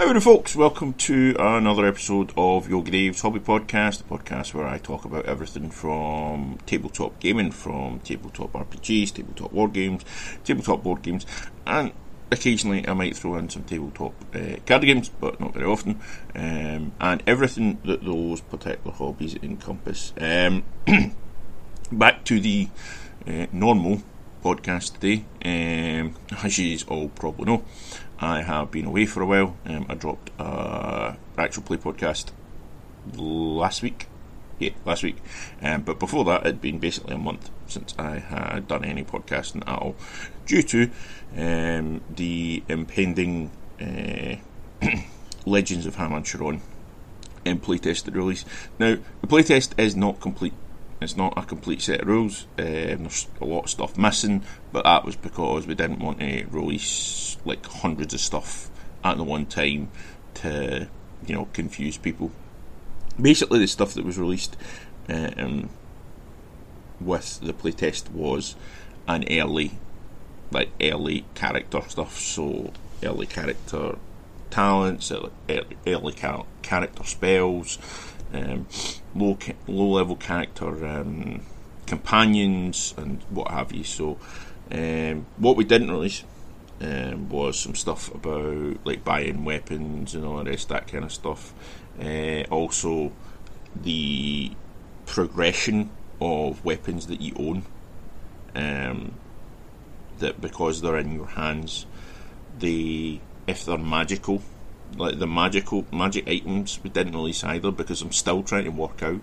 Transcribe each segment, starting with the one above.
Howdy, folks. Welcome to another episode of Your Graves Hobby Podcast, the podcast where I talk about everything from tabletop gaming, from tabletop RPGs, tabletop war games, tabletop board games, and occasionally I might throw in some tabletop uh, card games, but not very often, um, and everything that those particular hobbies encompass. Um, back to the uh, normal podcast today. Um, as you all probably know, I have been away for a while. Um, I dropped a actual play podcast last week. Yeah, last week. Um, but before that, it'd been basically a month since I had done any podcasting at all, due to um, the impending uh, Legends of Hamanshiron um, playtest release. Now, the playtest is not complete it's not a complete set of rules. Um, there's a lot of stuff missing, but that was because we didn't want to release like hundreds of stuff at the one time to, you know, confuse people. Basically, the stuff that was released um, with the playtest was an early, like early character stuff. So early character talents, early, early character spells um, low low level character um, companions and what have you. So um, what we didn't release um, was some stuff about like buying weapons and all the rest that kind of stuff. Uh, also, the progression of weapons that you own. Um, that because they're in your hands, they if they're magical like the magical magic items we didn't release either because I'm still trying to work out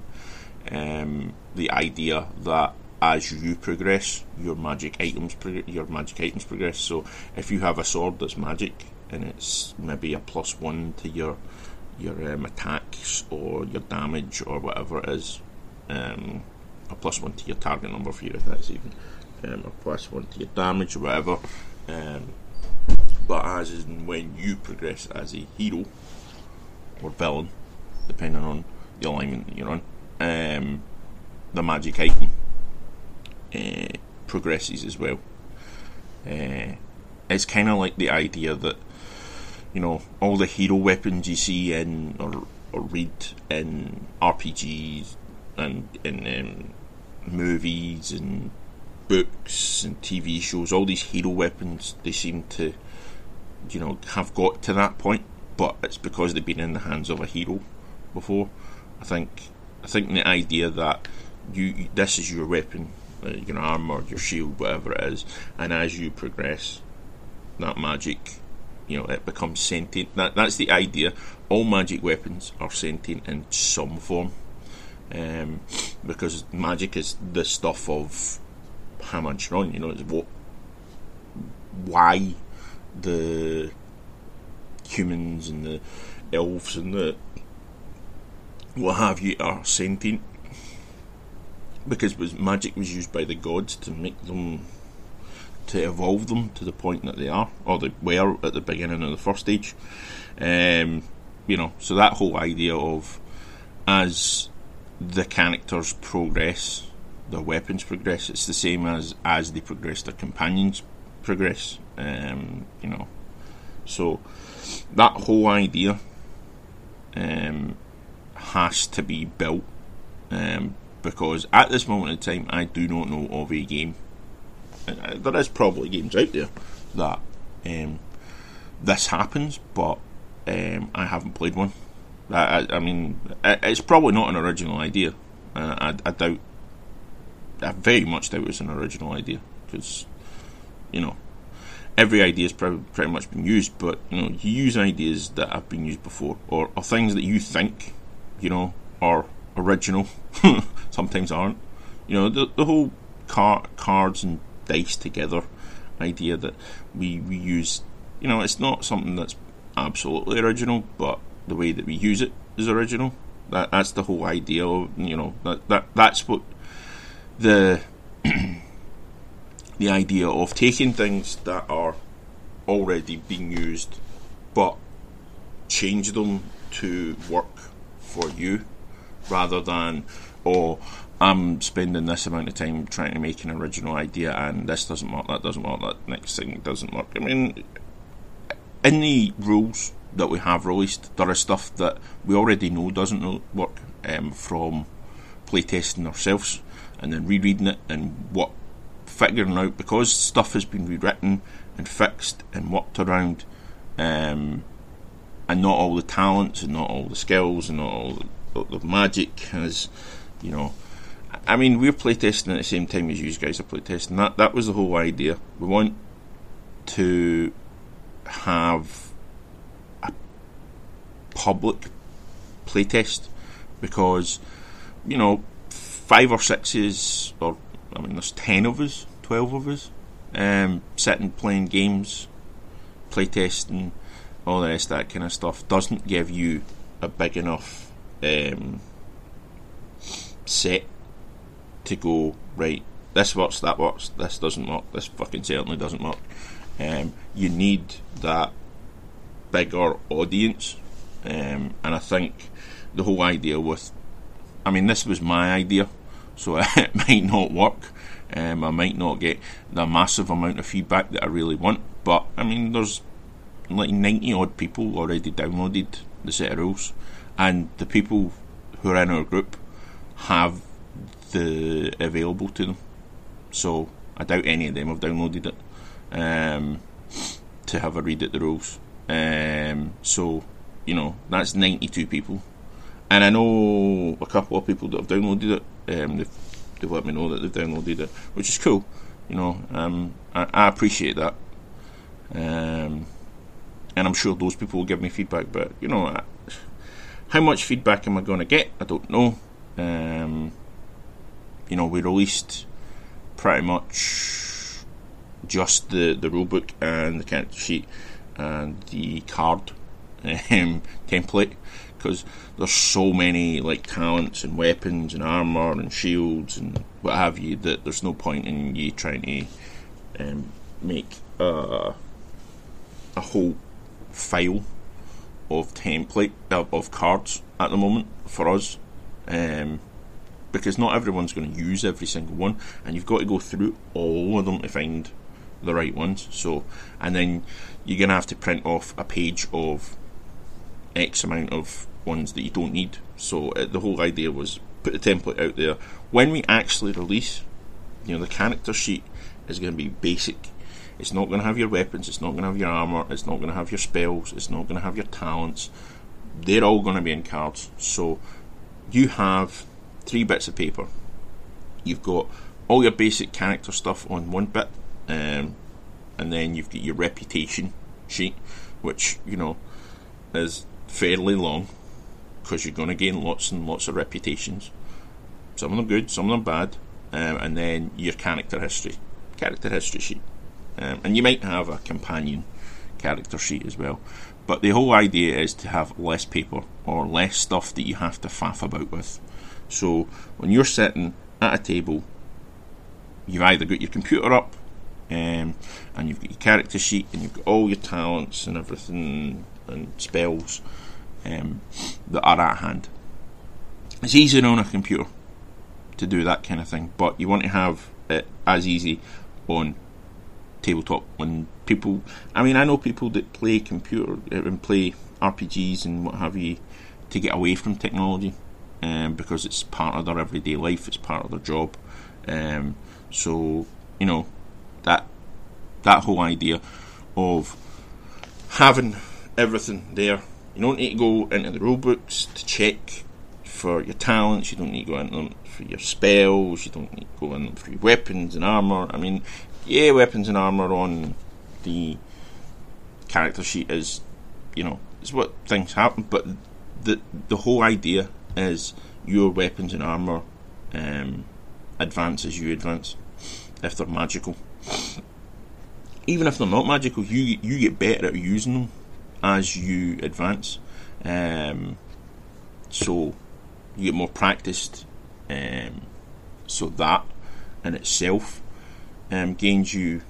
um, the idea that as you progress, your magic items your magic items progress. So if you have a sword that's magic and it's maybe a plus one to your your um, attacks or your damage or whatever it is, um, a plus one to your target number for your attacks even, um, a plus one to your damage or whatever. Um, but as and when you progress as a hero or villain, depending on the alignment that you're on, um, the magic item uh, progresses as well. Uh, it's kind of like the idea that you know all the hero weapons you see in or or read in RPGs and in um, movies and books and TV shows, all these hero weapons they seem to you know, have got to that point, but it's because they've been in the hands of a hero before. I think I think the idea that you this is your weapon, uh, your armor, your shield, whatever it is, and as you progress, that magic, you know, it becomes sentient. That that's the idea. All magic weapons are sentient in some form, um, because magic is the stuff of Hamanshiron. You know, it's what why the humans and the elves and the what have you are sentient. Because was magic was used by the gods to make them to evolve them to the point that they are or they were at the beginning of the first age. Um, you know so that whole idea of as the characters progress their weapons progress it's the same as as they progress their companions progress um, you know, so that whole idea um, has to be built um, because at this moment in time, I do not know of a game. Uh, there is probably games out there that um, this happens, but um, I haven't played one. I, I, mean, it's probably not an original idea. I, I doubt. I very much doubt it's an original idea because, you know, every idea has pretty, pretty much been used, but you know, you use ideas that have been used before, or, or things that you think, you know, are original. Sometimes aren't. You know, the the whole car, cards and dice together idea that we we use. You know, it's not something that's absolutely original, but the way that we use it is original. That that's the whole idea. Of, you know, that that that's what the the idea of taking things that are already being used but change them to work for you rather than oh I'm spending this amount of time trying to make an original idea and this doesn't work, that doesn't work, that next thing doesn't work. I mean in the rules that we have released. There is stuff that we already know doesn't work um, from playtesting ourselves and then rereading it and what figuring out because stuff has been rewritten and fixed and worked around, um, and not all the talents and not all the skills and not all the, the magic has, you know. I mean, we're playtesting at the same time as you guys are playtesting. That that was the whole idea. We want to have a public playtest because you know five or sixes or I mean there's ten of us, twelve of us, um, sitting playing games, playtesting, all the rest that kind of stuff doesn't give you a big enough um, set to go right. This works, that works. This doesn't work. This fucking certainly doesn't work. Um, you need that bigger audience, um, and I think the whole idea with, I mean, this was my idea, so it might not work. Um, I might not get the massive amount of feedback that I really want, but I mean, there's like 90 odd people already downloaded the set of rules, and the people who are in our group have the available to them. So I doubt any of them have downloaded it um, to have a read at the rules. Um, so you know that's 92 people, and I know a couple of people that have downloaded it. Um, they've they've let me know that they've downloaded it, which is cool. You know, um, I, I, appreciate that, um, and I'm sure those people will give me feedback. But you know, I, how much feedback am I going to get? I don't know. Um, you know, we released pretty much just the the rulebook and the character sheet and the card um, template because there's so many like talents and weapons and armor and shields and what have you that there's no point in you trying to um, make a, whole file of template uh, of cards at the moment for us um, because not everyone's going to use every single one and you've got to go through all of them to find the right ones. So and then you're going to have to print off a page of X amount of ones that you don't need. So uh, the whole idea was put the template out there. When we actually release, you know, the character sheet is going to be basic. It's not going to have your weapons. It's not going to have your armor. It's not going to have your spells. It's not going to have your talents. They're all going to be in cards. So you have three bits of paper. You've got all your basic character stuff on one bit, um, and then you've got your reputation sheet, which you know is fairly long because you're going to gain lots and lots of reputations. Some of them good, some of them bad, um, and then your character history, character history sheet, um, and you might have a companion character sheet as well. But the whole idea is to have less paper or less stuff that you have to faff about with. So when you're sitting at a table, you've either got your computer up um, and you've got your character sheet and you've got all your talents and everything and spells um, that are at hand. It's easier on a computer to do that kind of thing, but you want to have it as easy on tabletop when people. I mean, I know people that play computer uh, and play RPGs and what have you to get away from technology, um, because it's part of their everyday life. It's part of their job. Um, so you know that that whole idea of having everything there you don't need to go into the rule books to check for your talents. You don't need to go into them for your spells. You don't need to go in them for your weapons and armor. I mean, yeah, weapons and armor on the character sheet is, you know, is what things happen. But the the whole idea is your weapons and armor um, advance as you advance. If they're magical, even if they're not magical, you you get better at using them as you advance. Um, so you get more practiced. Um, so that in itself um, gains you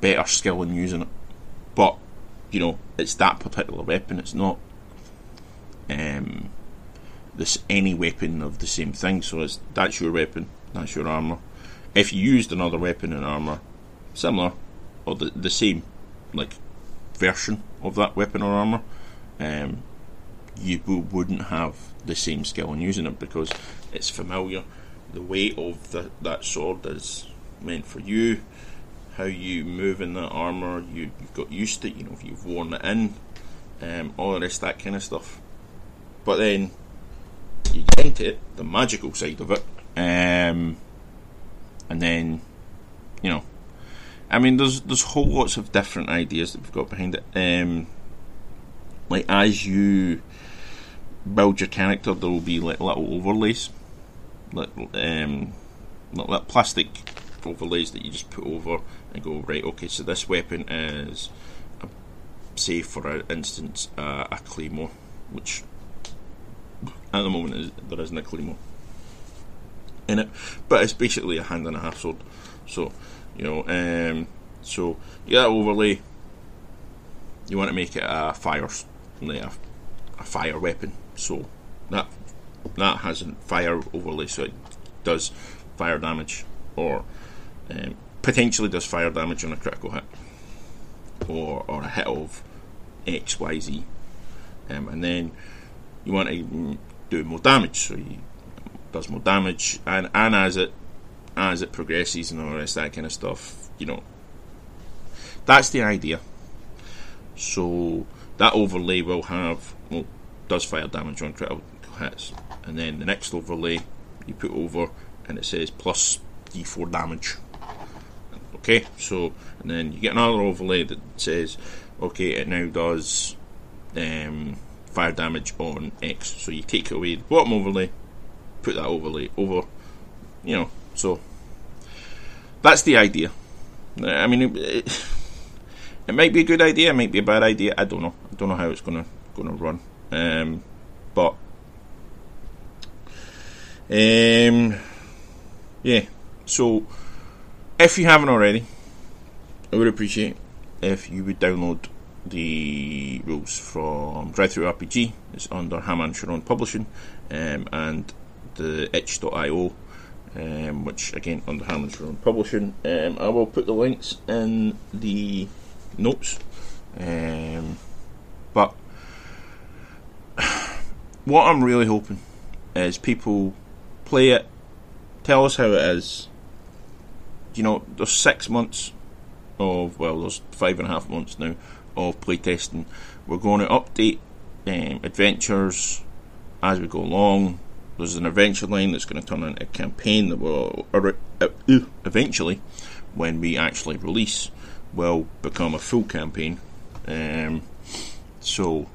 better skill in using it. But you know, it's that particular weapon. It's not um, this any weapon of the same thing. So it's that's your weapon. That's your armor. If you used another weapon and armor, similar or the the same, like version of that weapon or armor, um, you wouldn't have the same skill in using it because it's familiar. The weight of the, that sword is meant for you. How you move in that armor, you, you've got used to it. You know, if you've worn it in, um, all the rest that kind of stuff. But then you get into it, the magical side of it, um, and then you know, I mean, there's there's whole lots of different ideas that we've got behind it. Um, like as you build your character, there will be like little overlays, like um, like plastic overlays that you just put over and go right. Okay, so this weapon is, a, say for instance, uh, a claymore, which at the moment is, there isn't a claymore in it, but it's basically a hand and a half sword. So you know, um, so you get that overlay. You want to make it a fire, a, a fire weapon. So that that has a fire overlay, so it does fire damage, or um, potentially does fire damage on a critical hit, or or a hit of X Y Z, um, and then you want to do more damage, so you does more damage, and and as it as it progresses and all the rest that kind of stuff, you know, that's the idea. So that overlay will have well does fire damage on critical hits, and then the next overlay you put over and it says plus d4 damage. Okay, so and then you get another overlay that says okay it now does um, fire damage on X. So you take away the bottom overlay, put that overlay over, you know. So that's the idea. I mean, it, it, might be a good idea, it might be a bad idea. I don't know. I don't know how it's gonna gonna run. Um, but um, yeah. So if you haven't already, I would appreciate if you would download the rules from DriveThruRPG. It's under Hamanshiron Publishing um, and the itch.io, um, which again under Hamanshiron Publishing. Um, I will put the links in the notes. Um, but what I'm really hoping is people play it, tell us how it is. You know, there's six months of well, there's five and a half months now of playtesting. We're going to update um, adventures as we go along. There's an adventure line that's going to turn into a campaign that will uh, eventually, when we actually release, will become a full campaign. Um, so,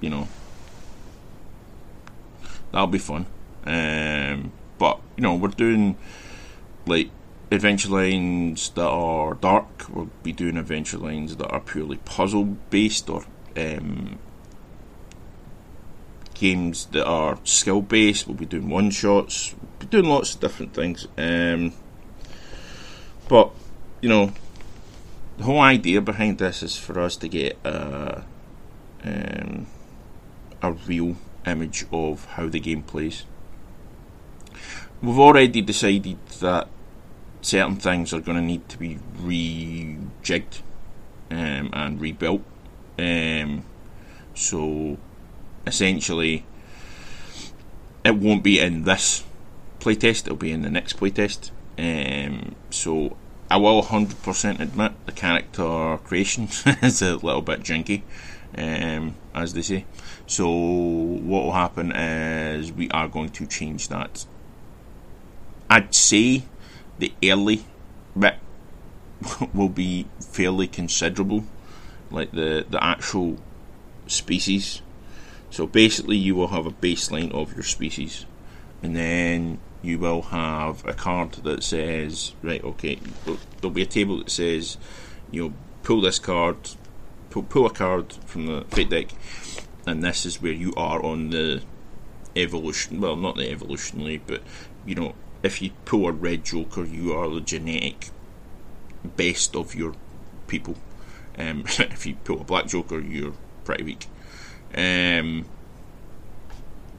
you know, that'll be fun. Um, but you know, we're doing like adventure lines that are dark. We'll be doing adventure lines that are purely puzzle based or um, games that are skill based. We'll be doing one shots. We'll be doing lots of different things. Um, but you know, the whole idea behind this is for us to get a, um, a real image of how the game plays. We've already decided that certain things are going to need to be rejigged um, and rebuilt. Um, so essentially, it won't be in this playtest, it'll be in the next playtest. Um, so I will 100% admit the character creation is a little bit janky, um, as they say. So what will happen is we are going to change that. I'd say the early bit will be fairly considerable, like the the actual species. So basically, you will have a baseline of your species, and then you will have a card that says, right, okay, there'll be a table that says, you know, pull this card, pull, pull a card from the fate deck, and this is where you are on the evolution. Well, not the evolutionary, but you know, if you pull a red Joker, you are the genetic best of your people. Um, if you pull a black Joker, you're pretty weak. Um,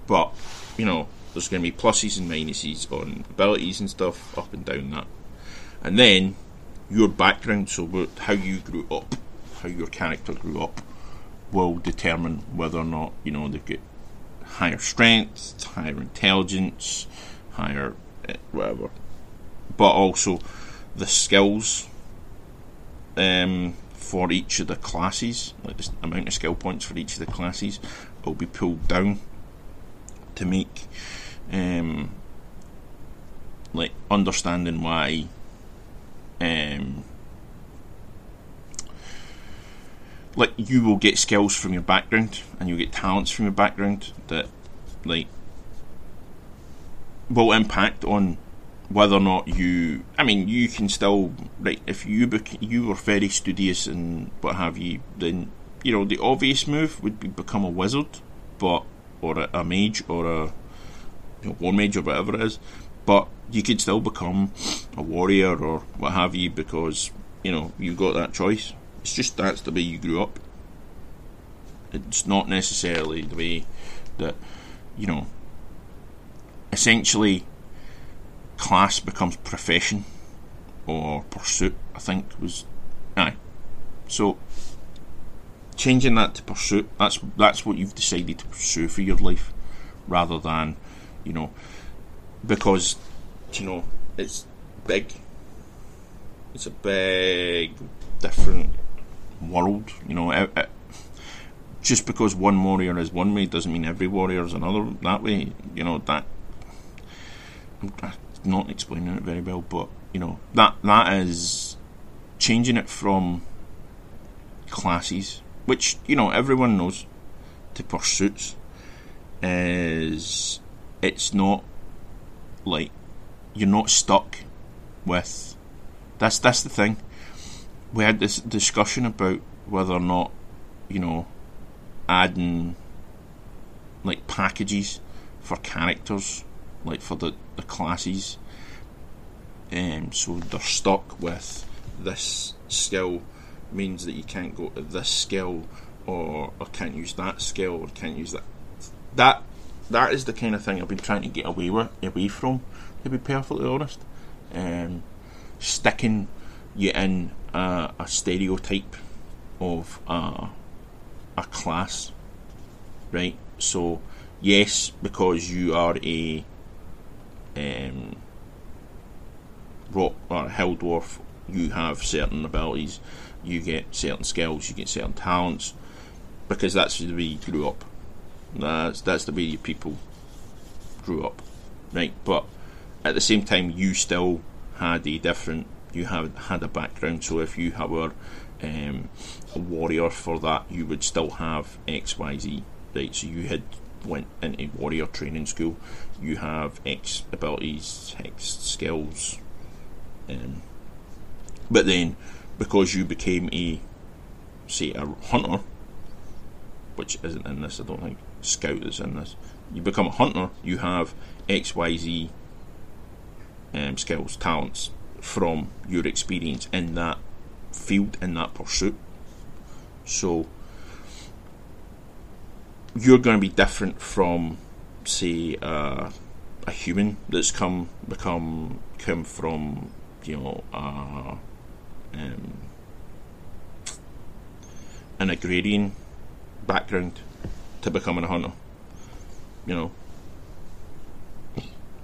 but you know, there's going to be pluses and minuses on abilities and stuff up and down that, and then your background, so how you grew up, how your character grew up will determine whether or not you know they've got higher strength, higher intelligence, higher eh, whatever, but also the skills um, for each of the classes, like the amount of skill points for each of the classes, will be pulled down to make um, like understanding why um, like you will get skills from your background and you'll get talents from your background that like will impact on whether or not you I mean you can still like if you bec- you were very studious and what have you then you know the obvious move would be become a wizard but or a, a mage or a you know, war mage or whatever it is but you could still become a warrior or what have you because you know you got that choice it's just that's the way you grew up. It's not necessarily the way that, you know, essentially class becomes profession or pursuit, I think was. Aye. So, changing that to pursuit, that's, that's what you've decided to pursue for your life rather than, you know, because, you know, it's big. It's a big, different world. You know, it, it, just because one warrior is one way doesn't mean every warrior is another that way. You know that. Not explaining it very well, but you know that that is changing it from classes, which you know everyone knows, to pursuits. Is it's not like you're not stuck with. That's that's the thing we had this discussion about whether or not, you know, adding like packages for characters, like for the, the classes. Um, so they're stuck with this skill means that you can't go to this skill or, or can't use that skill or can't use that. That that is the kind of thing I've been trying to get away with away from, to be perfectly honest. Um, sticking you in a, a stereotype of a, a class, right? So, yes, because you are a um, rock or a hill dwarf, you have certain abilities, you get certain skills, you get certain talents, because that's the way you grew up. That's that's the way people grew up, right? But at the same time, you still had a different you have had a background. So if you were um, a warrior for that, you would still have X, Y, Z. Right. So you had went into warrior training school. You have X abilities, X skills. Um, but then, because you became a, say, a hunter, which isn't in this, I don't think. Scout is in this. You become a hunter. You have X, Y, Z um, skills, talents, from your experience in that field, in that pursuit. So you're going to be different from, say, uh, a human that's come become come from, you know, uh, um, an agrarian background to becoming a hunter. You know,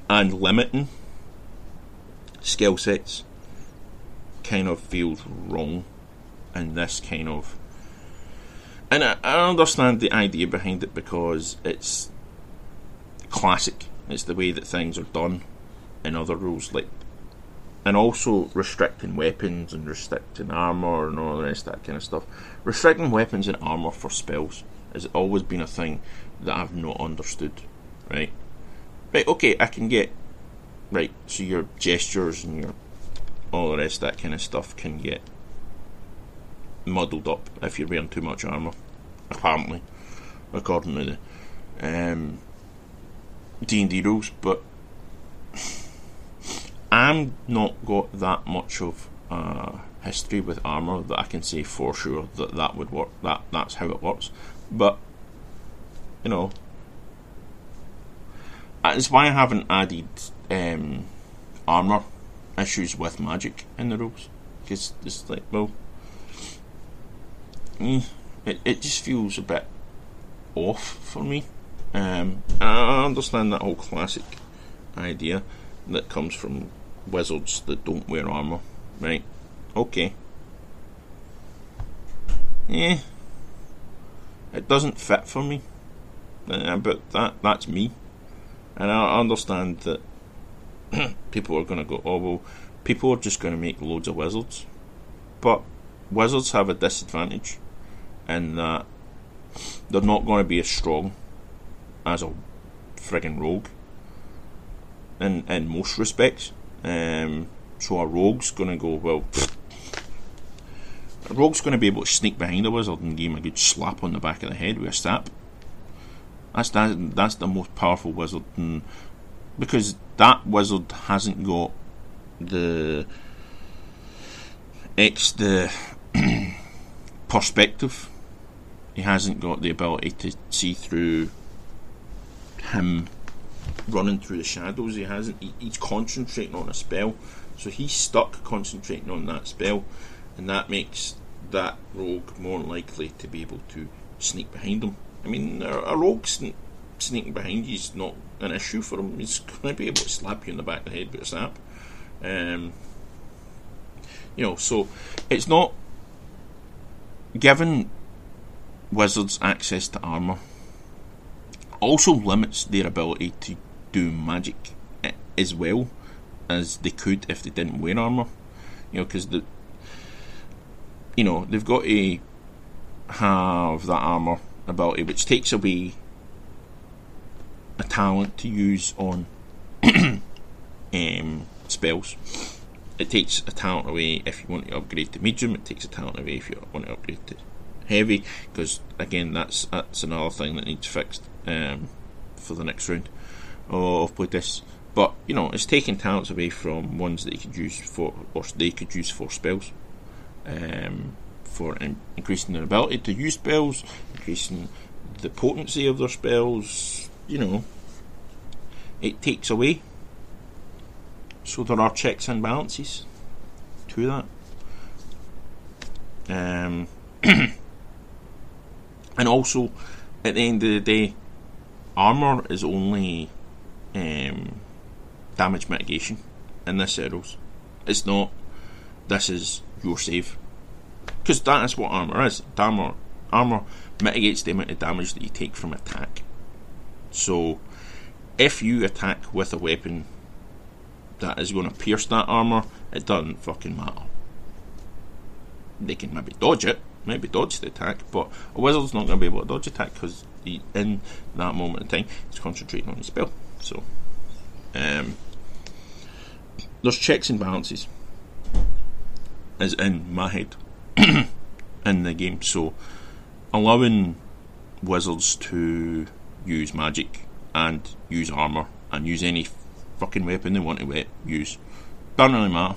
and limiting skill sets kind of feels wrong in this kind of. And I, I understand the idea behind it because it's classic. It's the way that things are done in other rules, like, and also restricting weapons and restricting armor and all the rest of that kind of stuff. Restricting weapons and armor for spells has always been a thing that I've not understood. Right, right. Okay, I can get right, so your gestures and your all the rest that kind of stuff can get muddled up if you're wearing too much armour. Apparently, according to the um, D and D rules, but I'm not got that much of uh, history with armour that I can say for sure that that would work. That that's how it works. But you know, that's why I haven't added um, armor issues with magic in the rules because it's like well eh, it it just feels a bit off for me. Um, I understand that whole classic idea that comes from wizards that don't wear armour, right? Okay. Yeah. It doesn't fit for me. Uh, but that that's me. And I understand that people are going to go, oh, well, people are just going to make loads of wizards. But wizards have a disadvantage in that they're not going to be as strong as a frigging rogue in, in most respects. Um, so a rogue's going to go, well, a rogue's going to be able to sneak behind a wizard and give him a good slap on the back of the head with a staff. That's that, that's the most powerful wizard, and because that wizard hasn't got the X the perspective. He hasn't got the ability to see through him running through the shadows. He hasn't. He, he's concentrating on a spell, so he's stuck concentrating on that spell, and that makes that rogue more likely to be able to sneak behind him. I mean, a, a rogue sne- sneaking behind you is not an issue for him. He's going to be able to slap you in the back of the head with a snap. Um, you know, so it's not given wizards access to armor. Also limits their ability to do magic as well as they could if they didn't wear armor. You know, because the you know they've got to have that armor ability, which takes away a talent to use on um, spells. It takes a talent away if you want to upgrade to medium. It takes a talent away if you want to upgrade to heavy, because again, that's that's another thing that needs fixed um, for the next round of playtests. But you know, it's taking talents away from ones that you could use for, or they could use for spells, um, for in- increasing their ability to use spells, increasing the potency of their spells. You know, it takes away. So there are checks and balances to that. Um, and also, at the end of the day, armor is only um, damage mitigation in this Eros. It's not. This is your save because that is what armor is. Armor armor mitigates the amount of damage that you take from attack. So, if you attack with a weapon that is going to pierce that armor, it doesn't fucking matter. They can maybe dodge it, maybe dodge the attack, but a wizard's not going to be able to dodge attack because in that moment in time, he's concentrating on the spell. So, um, there's checks and balances, as in my head, in the game. So, allowing wizards to use magic and use armor and use any fucking weapon they want to use doesn't really matter.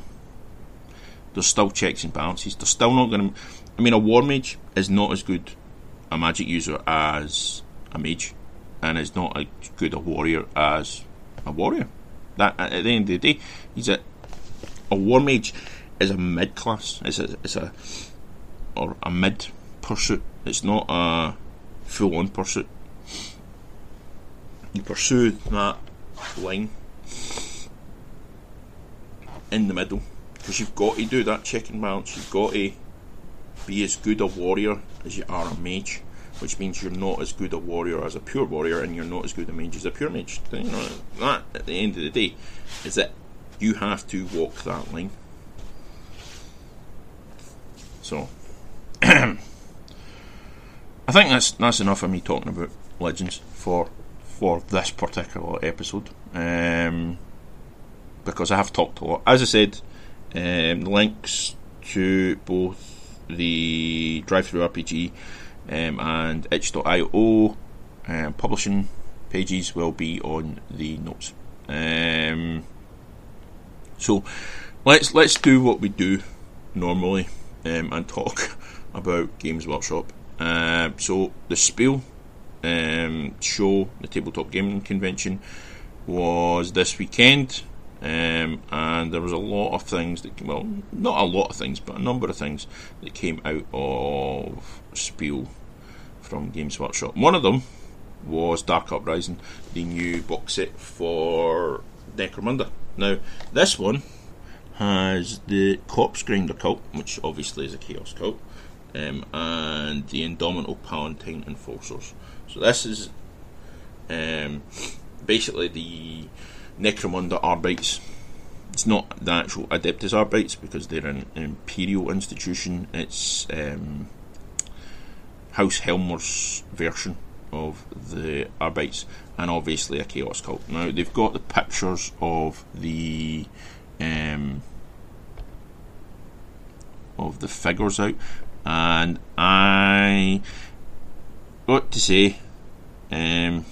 There's still checks and balances. They're still not going to. I mean, a war mage is not as good a magic user as a mage, and is not as good a warrior as a warrior. That at the end of the day, he's a a war mage is a mid class. It's a it's a or a mid pursuit. It's not a full on pursuit. You pursue that line in the middle because you've got to do that check and balance. You've got to be as good a warrior as you are a mage, which means you're not as good a warrior as a pure warrior, and you're not as good a mage as a pure mage. You know, that at the end of the day is that you have to walk that line. So, I think that's that's enough of me talking about legends for for this particular episode. Um, because I have talked a lot. As I said, um, links to both the DriveThruRPG um, and itch.io um, publishing pages will be on the notes. Um, so let's let's do what we do normally um, and talk about Games Workshop. Uh, so the Spiel um, show, the tabletop gaming convention, was this weekend. Um, and there was a lot of things that, well, not a lot of things, but a number of things that came out of Spiel from Games Workshop. One of them was Dark Uprising, the new box set for Necromunda. Now, this one has the Corpse Grinder cult, which obviously is a Chaos cult, um, and the Indomitable Palatine Enforcers. So this is um, basically the Necromunda Arbites. It's not the actual Adeptus Arbites because they're an imperial institution. It's um, House Helmawr's version of the Arbites, and obviously a Chaos cult. Now they've got the pictures of the um, of the figures out, and I got to say, um,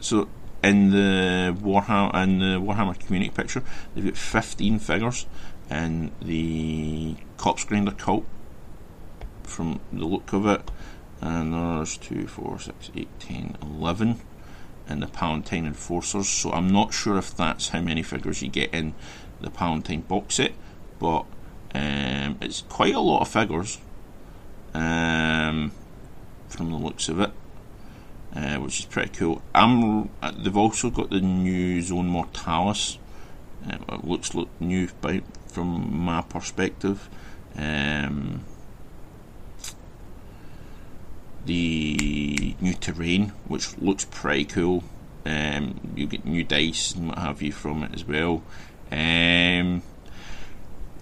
so in the Warhammer in the Warhammer community picture, they've got fifteen figures in the Corpse Grinder cult from the look of it, and there's two, four, six, eight, ten, eleven in the Palatine Enforcers. So I'm not sure if that's how many figures you get in the Palatine box set, but um, it's quite a lot of figures um, from the looks of it. Uh, which is pretty cool. I'm, uh, they've also got the new Zone Mortalis. Uh, it looks look new from my perspective. Um, the new terrain, which looks pretty cool. Um, you get new dice and what have you from it as well. Um,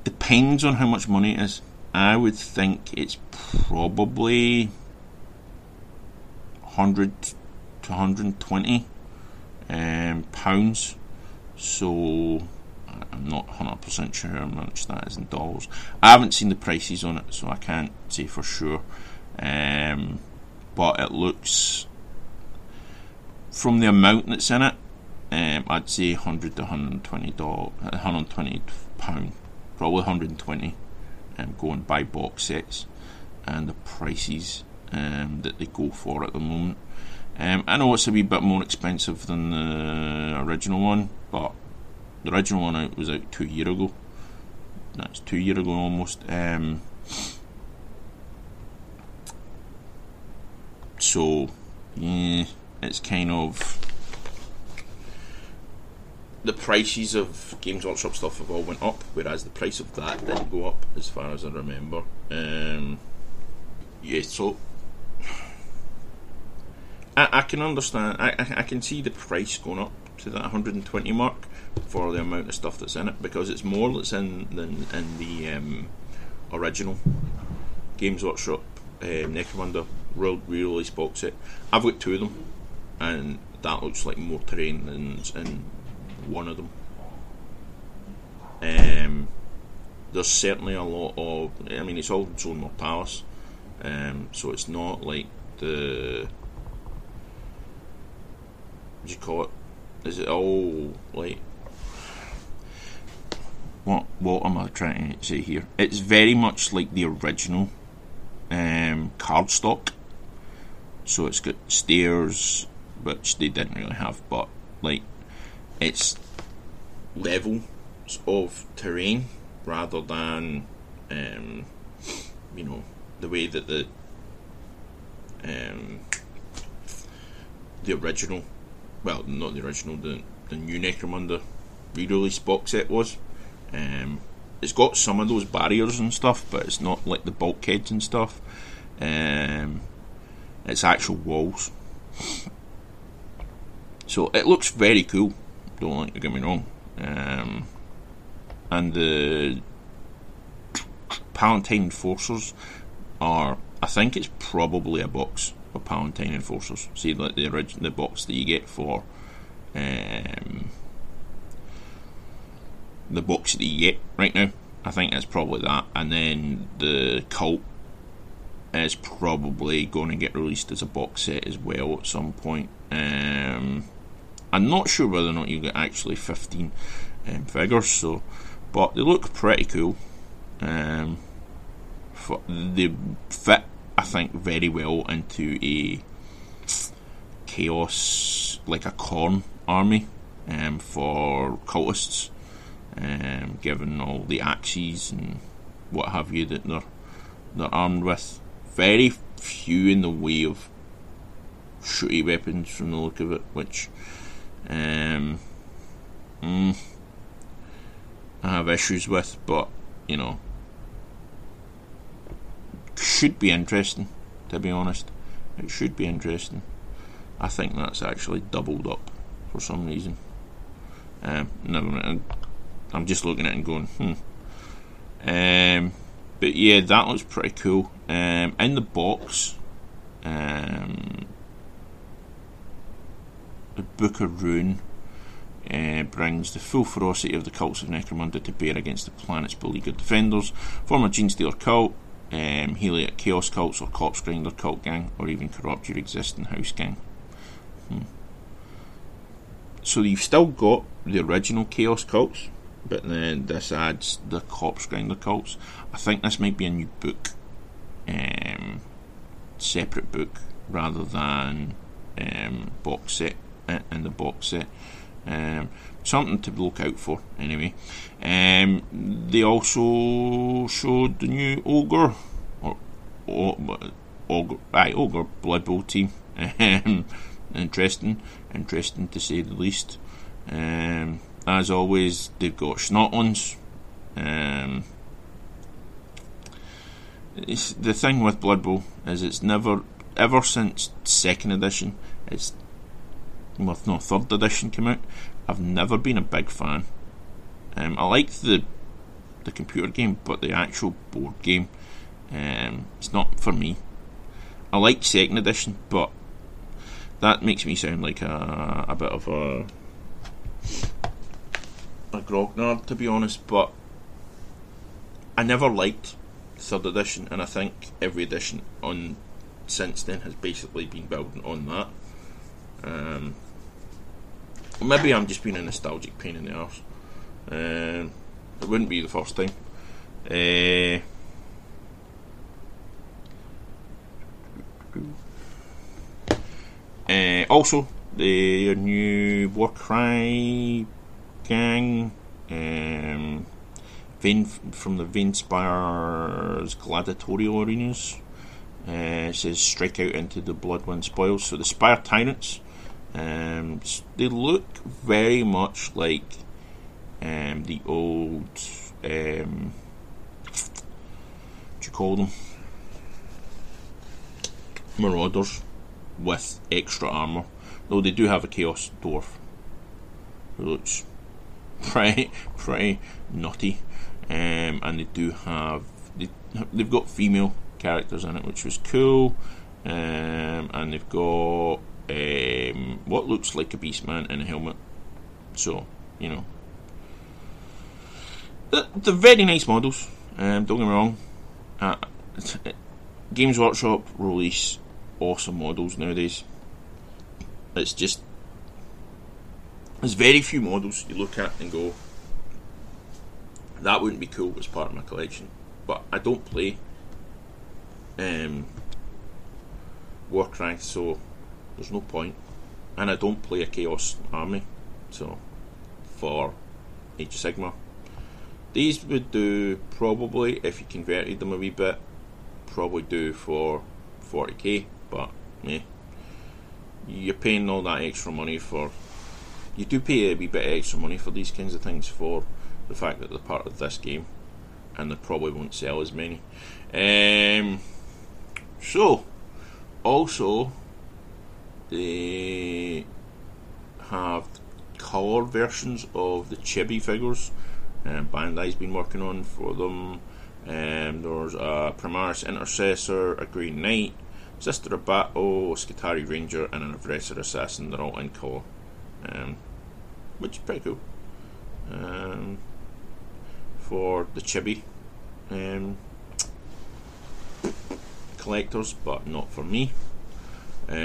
depends on how much money it is. I would think it's probably 100 to 120 um, pounds. So I'm not 100% sure how much that is in dollars. I haven't seen the prices on it, so I can't say for sure. Um, but it looks, from the amount that's in it, um, I'd say 100 to 120 dollars, 120 pound, probably 120. Um, going by box sets and the prices um, that they go for at the moment. Um, I know it's a wee bit more expensive than the original one, but the original one out was out two year ago. That's two year ago almost. Um, so yeah, it's kind of the prices of Games Workshop stuff have all went up, whereas the price of that didn't go up, as far as I remember. Um, yeah, so I, I can understand. I, I, I can see the price going up to that 120 mark for the amount of stuff that's in it because it's more that's in than in the um, original Games Workshop uh, Necromunda World re-release box set. I've got two of them, and that looks like more terrain than in one of them. Um, there's certainly a lot of. I mean, it's all Zone Mortalis, um, so it's not like the. What do you call it? Is it all like? What what am I trying to say here? It's very much like the original um, cardstock. So it's got stairs, which they didn't really have, but like it's levels of terrain rather than um, you know the way that the um, the original, well, not the original, the the new Necromunda re-release box set was. Um, it's got some of those barriers and stuff, but it's not like the bulkheads and stuff. Um, it's actual walls. So it looks very cool. Don't like to get me wrong. Um, and the Palatine Enforcers are, I think it's probably a box of Palatine Enforcers. See, like the the box that you get for um, the box that you get right now. I think it's probably that, and then the cult is probably going to get released as a box set as well at some point. Um, I'm not sure whether or not you get actually 15 um, figures, so but they look pretty cool. Um, for, they fit, I think, very well into a chaos like a Khorne army um, for cultists, um, given all the axes and what have you that they're they're armed with. Very few in the way of shooty weapons from the look of it, which um, mm, I have issues with, but you know, should be interesting. To be honest, it should be interesting. I think that's actually doubled up for some reason. Um, mind. I'm just looking at it and going, hmm. Um, but yeah, that looks pretty cool. Um, in the box, um, the Book of Ruin uh, brings the full ferocity of the cults of Necromunda to bear against the planet's beleaguered defenders. Former Gene Genestealer cult, um, Helot Chaos cults, or Corpse Grinder cult gang, or even corrupt your existing house gang. Hmm. So you've still got the original Chaos cults, but then this adds the Corpse Grinder cults. I think this might be a new book, um, separate book, rather than um, box set in the box set. Um, something to look out for, anyway. Um, they also showed the new Ogre, or, or Ogre, aye, Ogre Blood Bowl team. Um, interesting, interesting to say the least. Um, as always, they've got Snotlings. Um, the thing with Blood Bowl is it's never, ever since second edition, it's well, no, third edition came out. I've never been a big fan. Um, I like the the computer game, but the actual board game, um, it's not for me. I like second edition, but that makes me sound like a, a bit of a a grognard, to be honest. But I never liked third edition, and I think every edition on since then has basically been building on that. Um, maybe I'm just being a nostalgic pain in the arse. Um, it wouldn't be the first time. Uh, uh, also, the new war Warcry gang, um, from the Varanspires Gladiatorial Arenas. Uh, says strike out into the blood, Bloodwind spoils. So the Spire Tyrants um, they look very much like um, the old. Um, what do you call them? Marauders with extra armour. Though they do have a Chaos Dwarf who looks pretty, pretty nutty. Um, and they do have. They, they've got female characters in it, which was cool. Um, and they've got um, what looks like a Beastman in a helmet. So, you know. They're, very nice models, um, don't get me wrong. Uh, Games Workshop release awesome models nowadays. It's just. There's very few models you look at and go, that wouldn't be cool as part of my collection. But I don't play um, Warcry, so there's no point. And I don't play a Chaos army, so for Age of Sigmar. These would do probably, if you converted them a wee bit, probably do for 40k, but yeah. You're paying all that extra money for. You do pay a wee bit extra money for these kinds of things for the fact that they're part of this game, and they probably won't sell as many. Um, so, also, they have colour versions of the chibi figures. Um, Bandai's been working on for them. Um, there's a Primaris Intercessor, a Grey Knight, Sister of Battle, a Skitarii Ranger, and an Eversor Assassin. They're all in colour, um, which is pretty cool. Um, for the chibi um, collectors, but not for me. Um,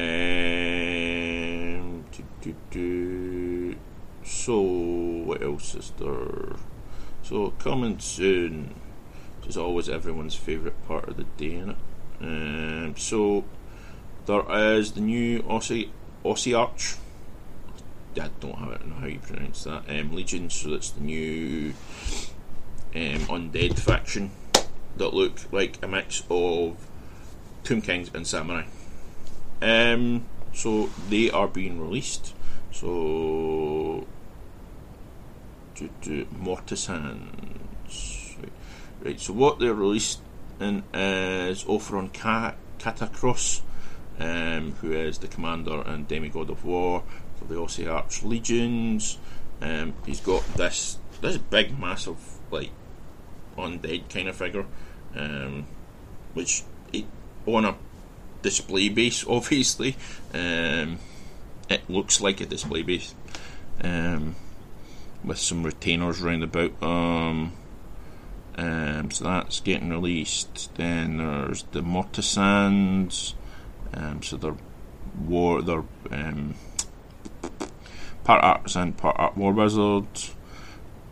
do, do, do. So, what else is there? So, coming soon, is always everyone's favourite part of the day, in it. Um, so, there is the new Aussie, Ossiarch I don't have it I know how you pronounce that. Um, Legion, so that's the new um, undead faction that look like a mix of Tomb Kings and Samurai. Um, so they are being released. So to, to Mortis Hands. Right. right. So what they're released in is Orpheon Ka- Katakros, um, who is the commander and demigod of war for the Ossiarch Legions. Um, he's got this this big, massive, like undead kind of figure, um, which he, on a display base, obviously, um, it looks like a display base. Um, with some retainers round about um, um, so that's getting released. Then there's the Mortisans, um, so they're war, they're um, part artisan, part art war wizard,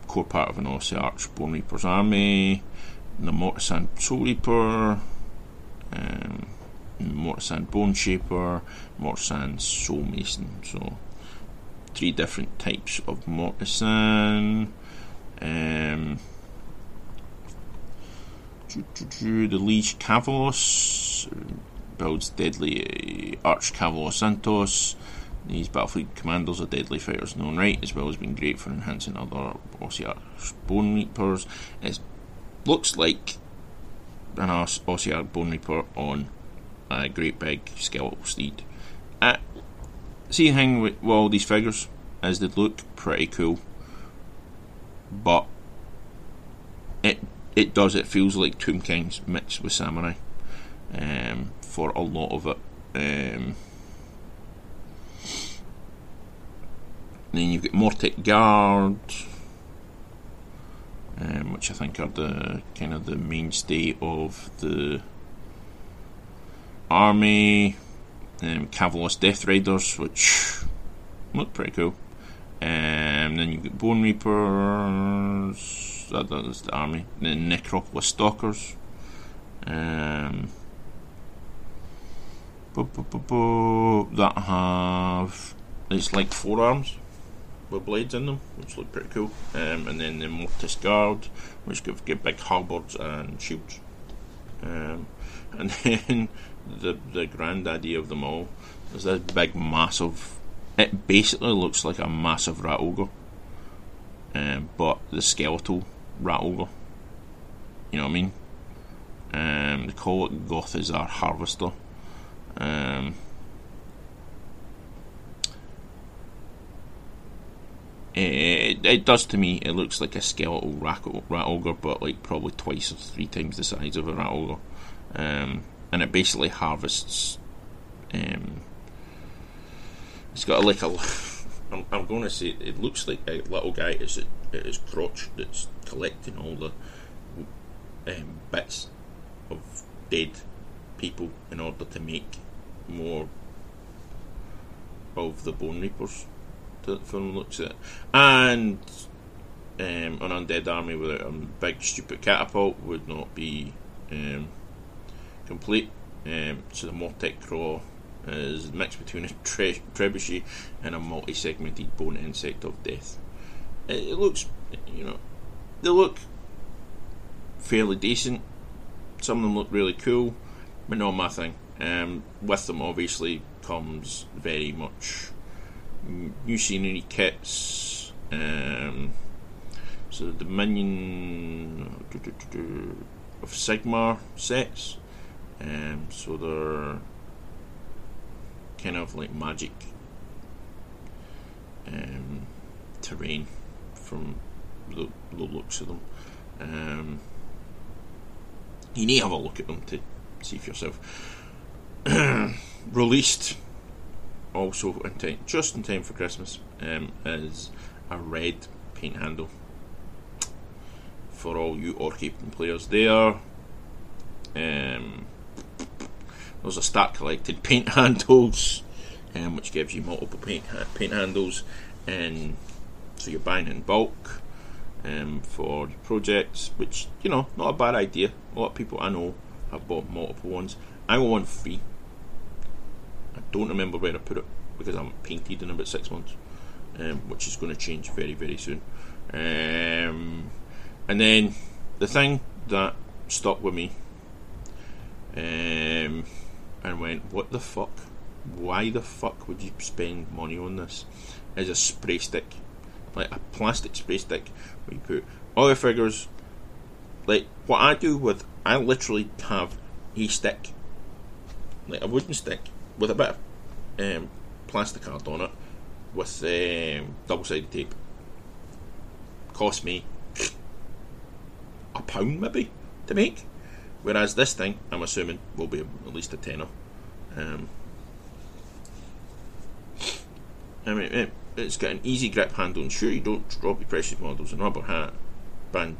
core part of an Ossiarch Bone Reaper's army. The Mortisan Soul Reaper, um, Mortisan Bone Shaper, Mortisan Soul Mason. So three different types of Mortisan. Um, the Liege Kavalos builds deadly Arch Kavalos Zandtos. These Battlefleet commandos are deadly fighters known right, as well as being great for enhancing other Ossiarch Bone Reapers. It looks like an Ossiarch Bone Reaper on a great big skeletal steed. Uh, see hang with, with all these figures is they look pretty cool, but it it does it feels like Tomb Kings mixed with Samurai um, for a lot of it. Um, then you've got Mortek Guard, um, which I think are the kind of the mainstay of the army um, Kavalos Death Riders, which look pretty cool. Um, then you've got Bone Reapers, that, that's the army. Then Necropolis Stalkers. Um, that have it's like forearms with blades in them, which look pretty cool. Um, and then the Mortis Guard, which give, give big halberds and shields. Um, and then the the granddaddy of them all is this big, massive. It basically looks like a massive rat ogre, um, but the skeletal rat ogre. You know what I mean? Um, they call it Gothizzar Harvester. Um, it, it does to me. It looks like a skeletal rat, rat ogre, but like probably twice or three times the size of a rat ogre. Um, and it basically harvests. Um, it's got like a. I'm, I'm going to say it looks like a little guy is at his crotch that's collecting all the um, bits of dead people in order to make more of the Bone Reapers that the film looks at. And um, an undead army without a big stupid catapult would not be um, complete. Um, so the Mortek Craw is a mix between a tre- trebuchet and a multi-segmented bone insect of death. It, it, looks, you know, they look fairly decent. Some of them look really cool, but not my thing. Um, with them, obviously, comes very much new scenery kits. Um, so the Dominion of Sigmar sets um, so they're kind of like magic um, terrain from the, the, looks of them. Um, you need to have a look at them to see for yourself. Released also in time, just in time for Christmas, um, is a red paint handle for all you Orcaping players there. Um, there's a start collected paint handles, um, which gives you multiple paint paint handles, and so you're buying in bulk um, for projects, which you know not a bad idea. A lot of people I know have bought multiple ones. I got one free. I don't remember where I put it because I'm painted in about six months. um, which is going to change very, very soon. Um, and then the thing that stuck with me um, and went, What the fuck? Why the fuck would you spend money on this? Is a spray stick. Like a plastic spray stick where you put all figures. Like what I do with, I literally have a stick, like a wooden stick with a bit of um, plastic card on it with um, double sided tape. Cost me a pound maybe to make. Whereas this thing, I'm assuming, will be at least a tenner. Um, I mean, it's got an easy grip handle, and sure, you don't drop your precious models and rubber hat band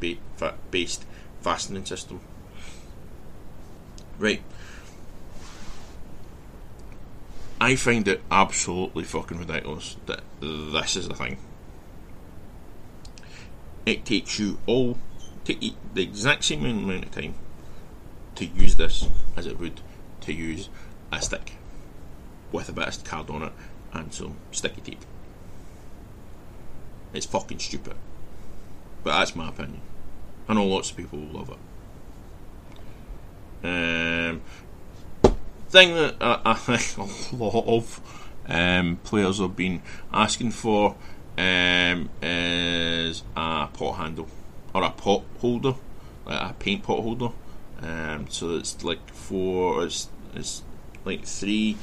based fastening system. Right. I find it absolutely fucking ridiculous that this is the thing. It takes you all the exact same amount of time to use this as it would to use a stick with a bit of card on it and some sticky tape. It's fucking stupid. But that's my opinion. I know lots of people will love it. Um, thing that I, I think a lot of um, players have been asking for um, is a pot handle or a pot holder, like a paint pot holder. Um, so it's like four, it's, it's like three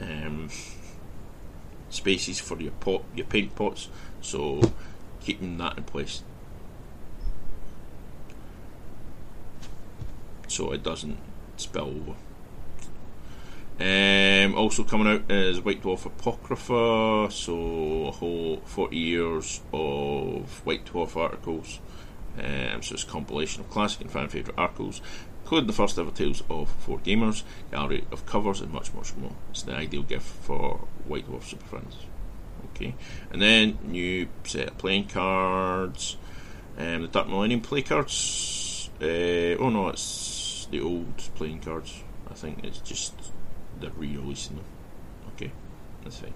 um, spaces for your pot, your paint pots. So keeping that in place, so it doesn't spill over. Um, also coming out is White Dwarf Apocrypha, so a whole 40 years of White Dwarf articles. Um, so it's a compilation of classic and fan favourite articles, including the first ever Tales of Four Gamers, gallery of covers, and much, much more. It's the ideal gift for White Dwarf super fans. Okay, and then new set of playing cards, um, the Dark Millennium play cards. Uh, oh no, it's the old playing cards. I think it's just they're re-releasing them. Okay, that's fine.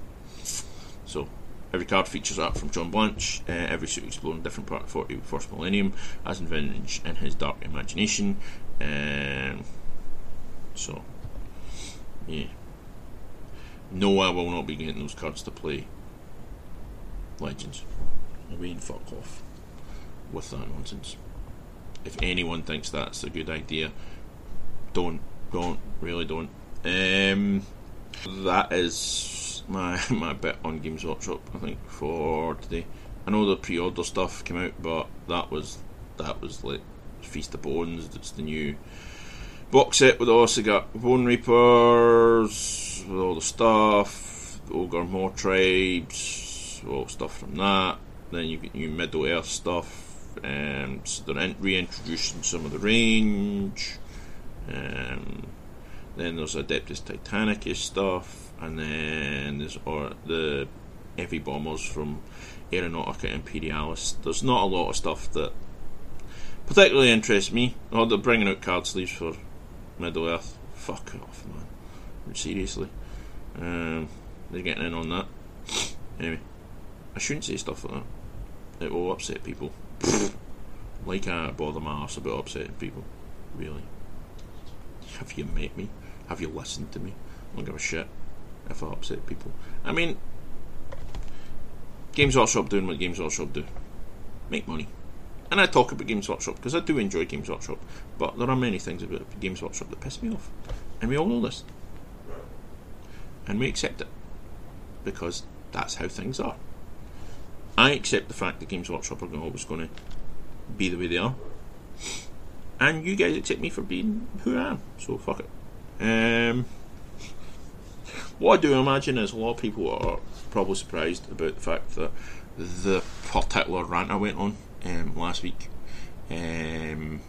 Every card features art from John Blanche. Uh, every suit exploring different part of the 41st millennium, as envisaged in his dark imagination. Um, so, yeah. No, I will not be getting those cards to play Legends. I mean, fuck off with that nonsense. If anyone thinks that's a good idea, don't, don't, really don't. Um, that is my my bit on Games Workshop. I think for today. I know the pre-order stuff came out, but that was that was like Feast of Bones. It's the new box set with also got Bone Reapers with all the stuff, the Ogor Mawtribes, all stuff from that. Then you get new Middle Earth stuff. Um, so they're reintroducing some of the range. Um, then there's Adeptus Titanicus stuff, and then there's or the heavy bombers from Aeronautica Imperialis. There's not a lot of stuff that particularly interests me. Oh, they're bringing out card sleeves for Middle Earth. Fuck off, man. Seriously. Um, they're getting in on that. Anyway, I shouldn't say stuff like that. It will upset people. like I bother my ass about upsetting people. Really. Have you met me? Have you listened to me? I don't give a shit if I upset people. I mean, Games Workshop doing what Games Workshop do. Make money. And I talk about Games Workshop because I do enjoy Games Workshop, but there are many things about Games Workshop that piss me off. And we all know this. And we accept it. Because that's how things are. I accept the fact that Games Workshop are always going to be the way they are. And you guys accept me for being who I am. So fuck it. Um, what I do imagine is a lot of people are probably surprised about the fact that the particular rant I went on um, last week um,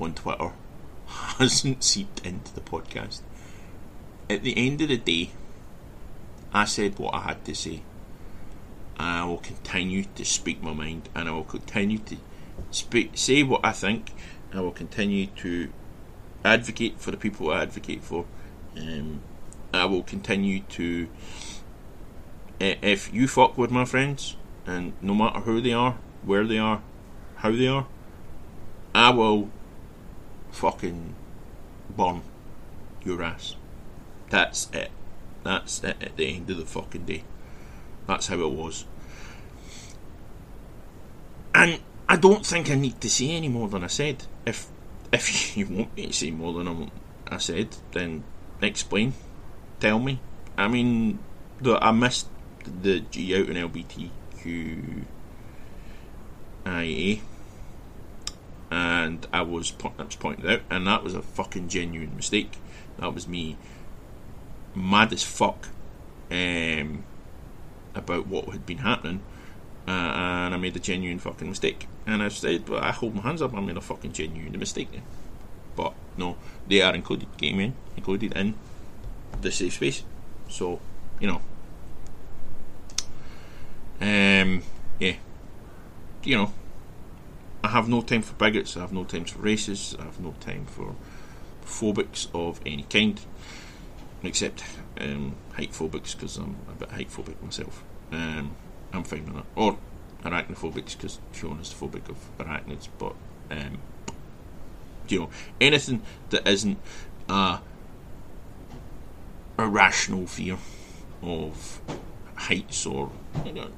on Twitter hasn't seeped into the podcast. At the end of the day, I said what I had to say. I will continue to speak my mind, and I will continue to speak, say what I think. I will continue to advocate for the people I advocate for. Um, I will continue to if you fuck with my friends, and no matter who they are, where they are, how they are, I will fucking burn your ass. That's it. That's it at the end of the fucking day. That's how it was. And I don't think I need to say any more than I said. If if you want me to say more than I said, then explain. Tell me. I mean, the, I missed the G out in LBTQIA, and I was that was pointed out, and that was a fucking genuine mistake. That was me mad as fuck um, about what had been happening, uh, and I made a genuine fucking mistake. And I said, well, I hold my hands up, I made a fucking genuine mistake. No, they are included gaming, included in the safe space. So, you know. Um, yeah. You know, I have no time for bigots, I have no time for racists, I have no time for phobics of any kind, except um, height phobics because I'm a bit height phobic myself. Um, I'm fine with that. Or arachnophobics because Fiona's phobic of arachnids, but um, you know anything that isn't a irrational fear of heights or you know,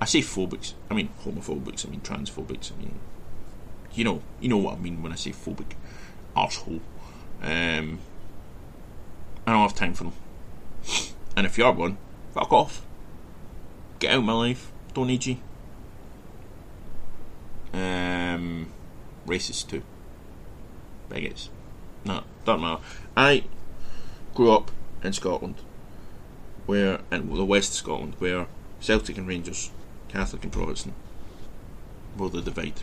I say phobics. I mean homophobics. I mean transphobics. I mean you know you know what I mean when I say phobic arsehole. Um, I don't have time for them. And if you are one, fuck off. Get out of my life. Don't need you. Um, racist too. Bigots. No, don't matter. I grew up in Scotland, where in the west of Scotland, where Celtic and Rangers, Catholic and Protestant, were the divide.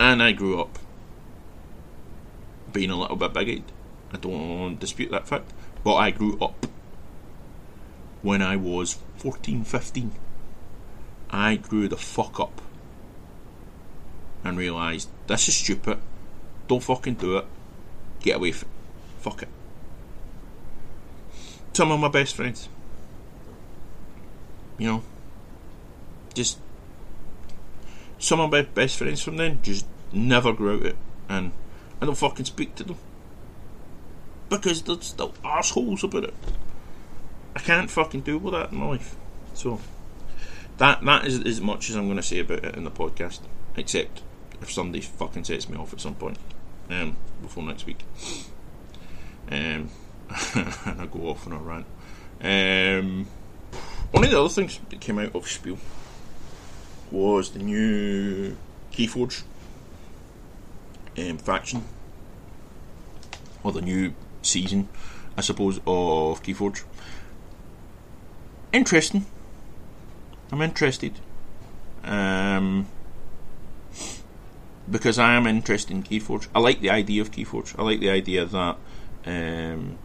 And I grew up being a little bit bigoted. I don't dispute that fact. But I grew up when I was 14, 15. I grew the fuck up and realised this is stupid. Don't fucking do it. Get away from it. Fuck it. Some of my best friends. You know, just some of my best friends from then just never grew out it, and I don't fucking speak to them because they're still assholes about it. I can't fucking deal with that in my life. So that that is as much as I'm going to say about it in the podcast. Except if somebody fucking sets me off at some point um, before next week, um, and I go off on a rant. Um, one of the other things that came out of Spiel was the new Keyforge um, faction, or the new season, I suppose, of Keyforge. Interesting. I'm interested. Um, because I am interested in Keyforge. I like the idea of Keyforge. I like the idea that um,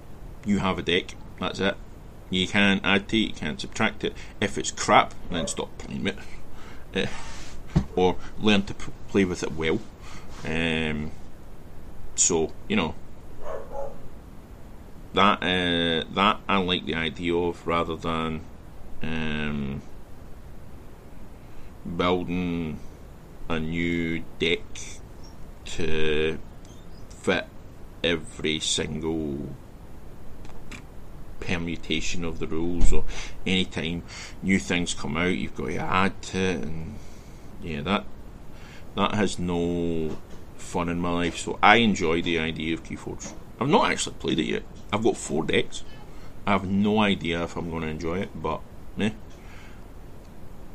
you have a deck. That's it. You can't add to it. You can't subtract it. If it's crap, then stop playing it, uh, or learn to p- play with it well. Um, so you know, that uh, that I like the idea of rather than um, building a new deck to fit every single permutation of the rules or anytime new things come out you've got to add to it and yeah that that has no fun in my life so I enjoy the idea of Keyforge I've not actually played it yet I've got four decks. I have no idea if I'm going to enjoy it, but eh,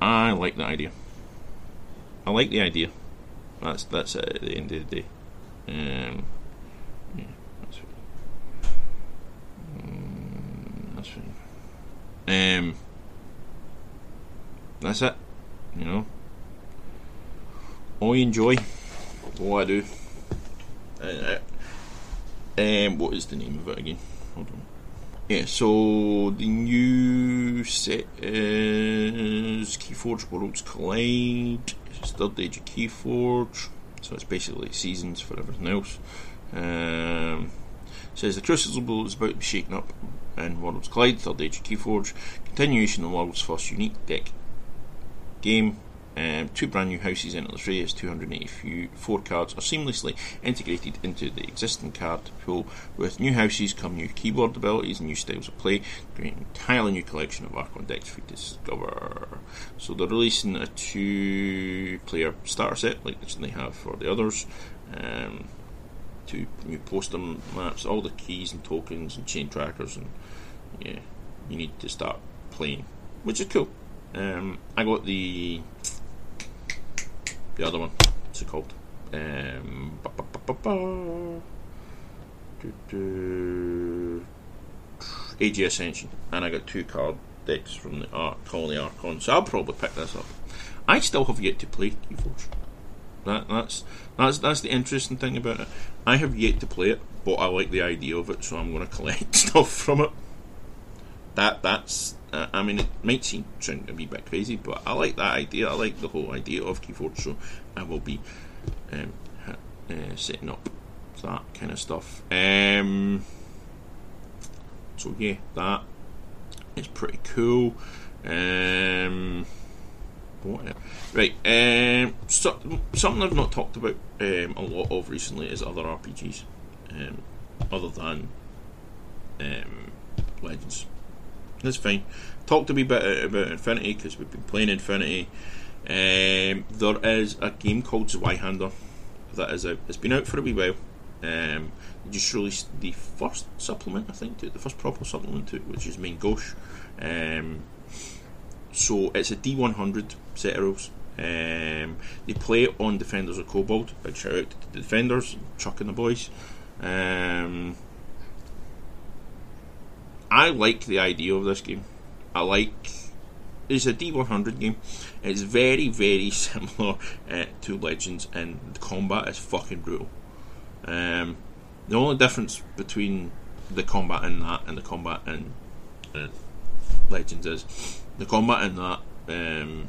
I like the idea. I like the idea. That's that's it at the end of the day. Um, yeah, that's. Mm, that's. Um, that's it. You know, I enjoy what I do. Uh, um, what is the name of it again? Hold on. Yeah, so the new set is Keyforge Worlds Collide. Third age of Keyforge, so it's basically seasons for everything else. Um, says the Crucible is about to be shaken up in Worlds Collide, Third Age of Keyforge, continuation of the world's first unique deck game. Um, two brand new houses enter the fray as 284 cards are seamlessly integrated into the existing card pool. With new houses come new keyword abilities and new styles of play, creating an entirely new collection of Archon decks for you to discover. So they're releasing a two player starter set like they have for the others. Um, two new poster maps, all the keys and tokens and chain trackers, and yeah, you need to start playing, which is cool. Um, I got the the other one. What's it called? Um, ba, ba, ba, do, do, AG Ascension, and I got two card decks from the Arc, Colony Archon, so I'll probably pick this up. I still have yet to play Keyforge. That, that's that's that's the interesting thing about it. I have yet to play it, but I like the idea of it, so I'm going to collect stuff from it. That that's uh, I mean, it might seem sound a bit crazy, but I like that idea. I like the whole idea of Keyforge, so I will be um, uh, setting up that kind of stuff. Um, so yeah, that is pretty cool. Um, what? Right. Um, so, something I've not talked about um, a lot of recently is other RPGs, um, other than um, Legends. That's fine. Talked a wee bit about Infinity because we've been playing Infinity. Um, there is a game called Zweihander that is out. It's been out for a wee while. Um, just released the first supplement, I think, to it, the first proper supplement to it, which is Main Gauche. Um, so it's a D100 set of rules. Um, they play it on Defenders of Kobold. Big shout out to the Defenders, Chuck and the boys. Um, I like the idea of this game. I like. It's a D100 game. It's very, very similar uh, to Legends, and the combat is fucking brutal. Um, the only difference between the combat in that and the combat in uh, Legends is the combat in that. Um,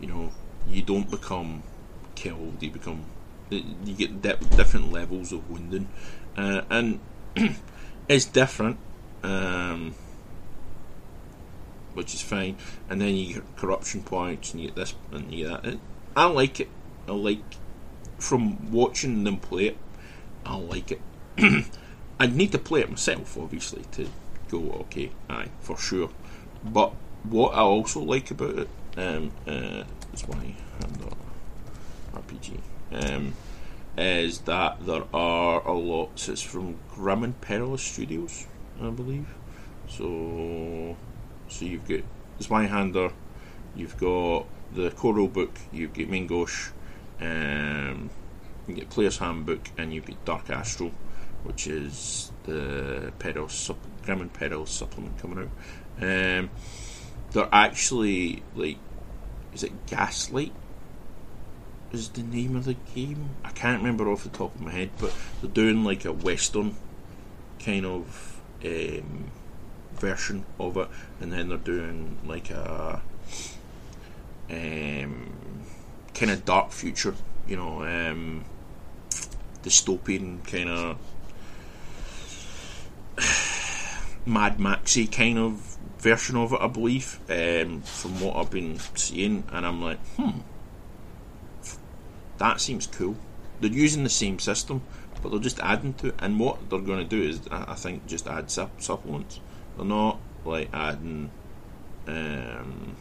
you know, you don't become killed. You become you get di- different levels of wounding, uh, and it's different um, which is fine. And then you get corruption points, and you get this and you get that. I like it. I like from watching them play it. I like it. I'd need to play it myself, obviously, to go okay, aye, for sure. But what I also like about it um, uh, is not RPG. Um, is that there are a lot. It's from Grim and Perilous Studios. I believe. So, so you've got Zweihander, you've got the core book, you've got Main Gauche, um, you get Player's Handbook, and you've got Dark Astral, which is the Peril sup- Grim and supplement coming out. Um, they're actually like, is it Gaslight? Is the name of the game? I can't remember off the top of my head, but they're doing like a western kind of um, version of it, and then they're doing like a um, kind of dark future, you know, um, dystopian kind of Mad Maxy kind of version of it, I believe, um, from what I've been seeing, and I'm like, hmm, that seems cool. They're using the same system, but they're just adding to it. And what they're going to do is, I think, just add sup- supplements. They're not like adding. Um,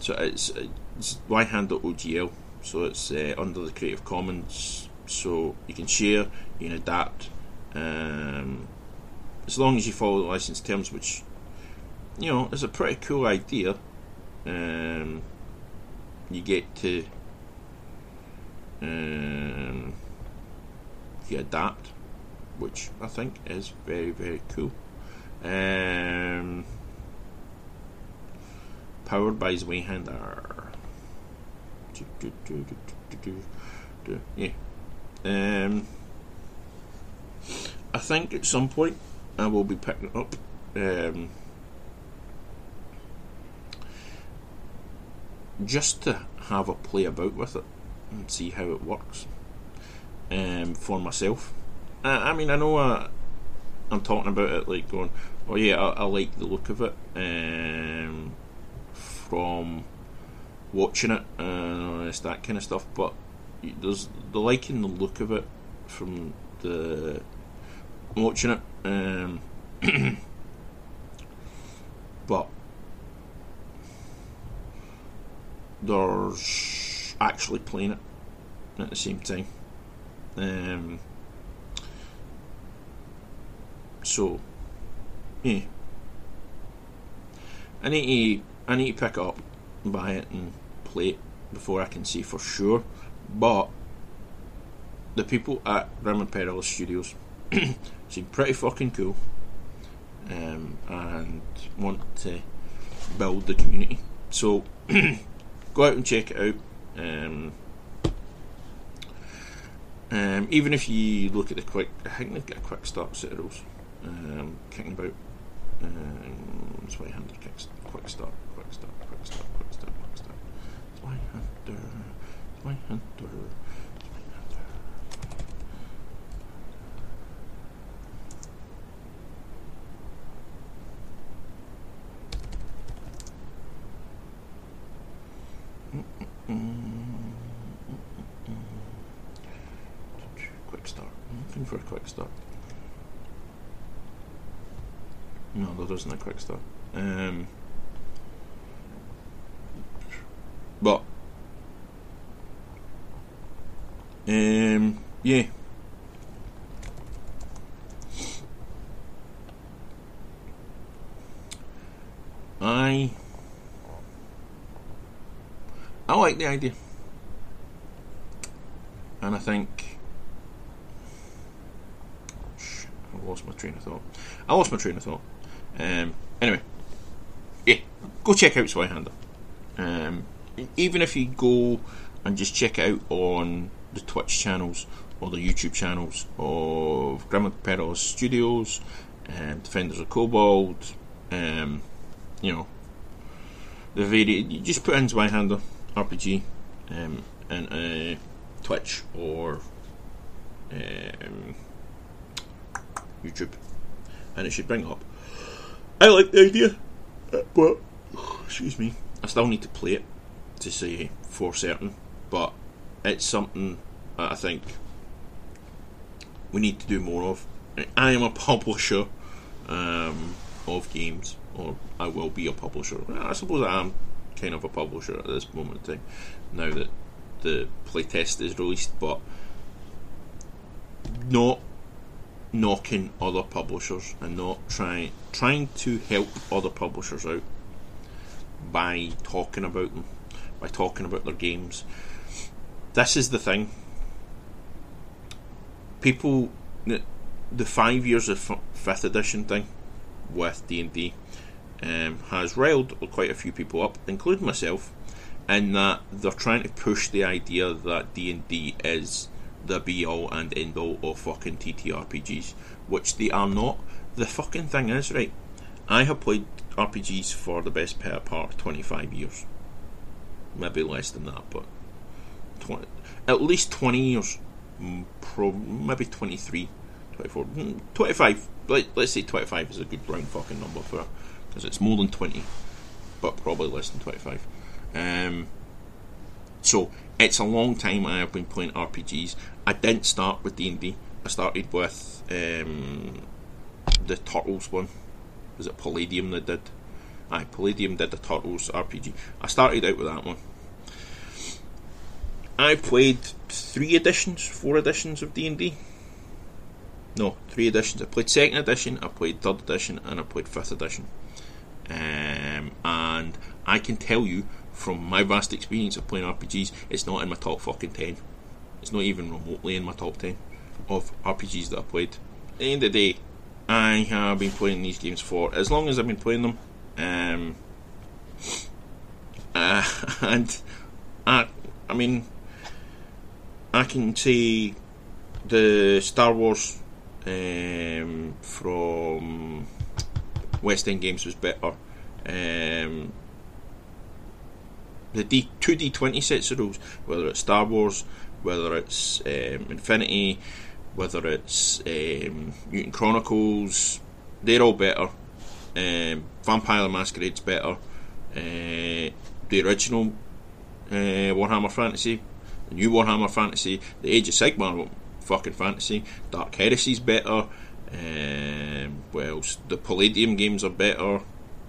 so it's, it's OGL, so it's uh, under the Creative Commons, so you can share, you can adapt, um, as long as you follow the license terms, which you know is a pretty cool idea. Um, you get to um, you adapt, which I think is very very cool. Um, powered by Zweihander. Yeah. Um, I think at some point I will be picking it up. Um, just to have a play about with it and see how it works. um, for myself. I, I mean, I know uh, I'm talking about it like going, oh yeah, I, I like the look of it um, from watching it and that kind of stuff, but there's the liking the look of it from the watching it. Um, but there's actually playing it at the same time. Um, so, yeah. I need to I need to pick it up, buy it, and play it before I can see for sure. But the people at Grim Perilous Studios seem pretty fucking cool, um, and want to build the community. So go out and check it out. Um, um, even if you look at the quick, I think they've got a quick start citadels um, kicking about. Um, Zweihander quick start, quick start, quick start, quick start, quick start, quick start. Zweihander, Zweihander, Zweihander. Quick start. I'm looking for a quick start. Isn't a quick start. Um, but um, yeah. I I like the idea, and I think I lost my train of thought. I lost my train of thought. Um, anyway, yeah, go check out Zweihander. Um, even if you go and just check it out on the Twitch channels or the YouTube channels of Grim Perilous Studios, um, Defenders of Cobalt, um, you know, the very you just put in Zweihander RPG um, and uh, Twitch or um, YouTube, and it should bring up. I like the idea, but excuse me, I still need to play it to say for certain. But it's something I think we need to do more of. I am a publisher um, of games, or I will be a publisher. I suppose I am kind of a publisher at this moment in time, now that the playtest is released, but not knocking other publishers and not trying trying to help other publishers out by talking about them, by talking about their games. This is the thing. People, the, the five years of f- fifth edition thing with D and D um, has riled quite a few people up, including myself, in that they're trying to push the idea that D and D is the be all and end all of fucking TTRPGs, which they are not. The fucking thing is, right, I have played RPGs for the best part of 25 years. Maybe less than that, but 20, at least 20 years. Pro, maybe 23, 24, 25. Let, let's say 25 is a good round fucking number for it, because it's more than 20, but probably less than 25. Um, so it's a long time I have been playing RPGs. I didn't start with D and D. I started with um, the Turtles one. Was it Palladium that did? Aye, Palladium did the Turtles RPG. I started out with that one. I played three editions, four editions of D and D. No, three editions. I played second edition, I played third edition, and I played fifth edition. Um, and I can tell you from my vast experience of playing RPGs, it's not in my top fucking 10. It's not even remotely in my top 10 of RPGs that I've played. At the end of the day, I have been playing these games for as long as I've been playing them. Um, uh, and I, I mean, I can say the Star Wars um, from West End Games was better. Um, the D two D twenty sets of rules, whether it's Star Wars, whether it's um, Infinity, whether it's um, Mutant Chronicles, they're all better. Um, Vampire Masquerade's better. Uh, the original uh, Warhammer Fantasy, the new Warhammer Fantasy, the Age of Sigmar fucking fantasy. Dark Heresy's better. Um, else? The Palladium games are better.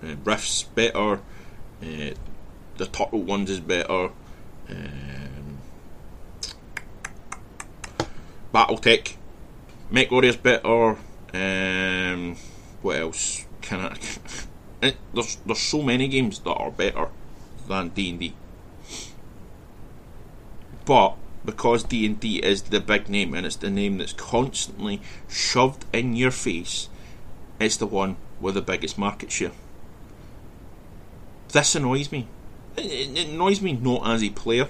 Uh, Rift's better. Uh, the Turtle ones is better. Um, BattleTech, Mech Warrior's better. Um, what else? Can I? It, there's there's so many games that are better than D and D, but because D and D is the big name and it's the name that's constantly shoved in your face, it's the one with the biggest market share. This annoys me. It, it annoys me not as a player,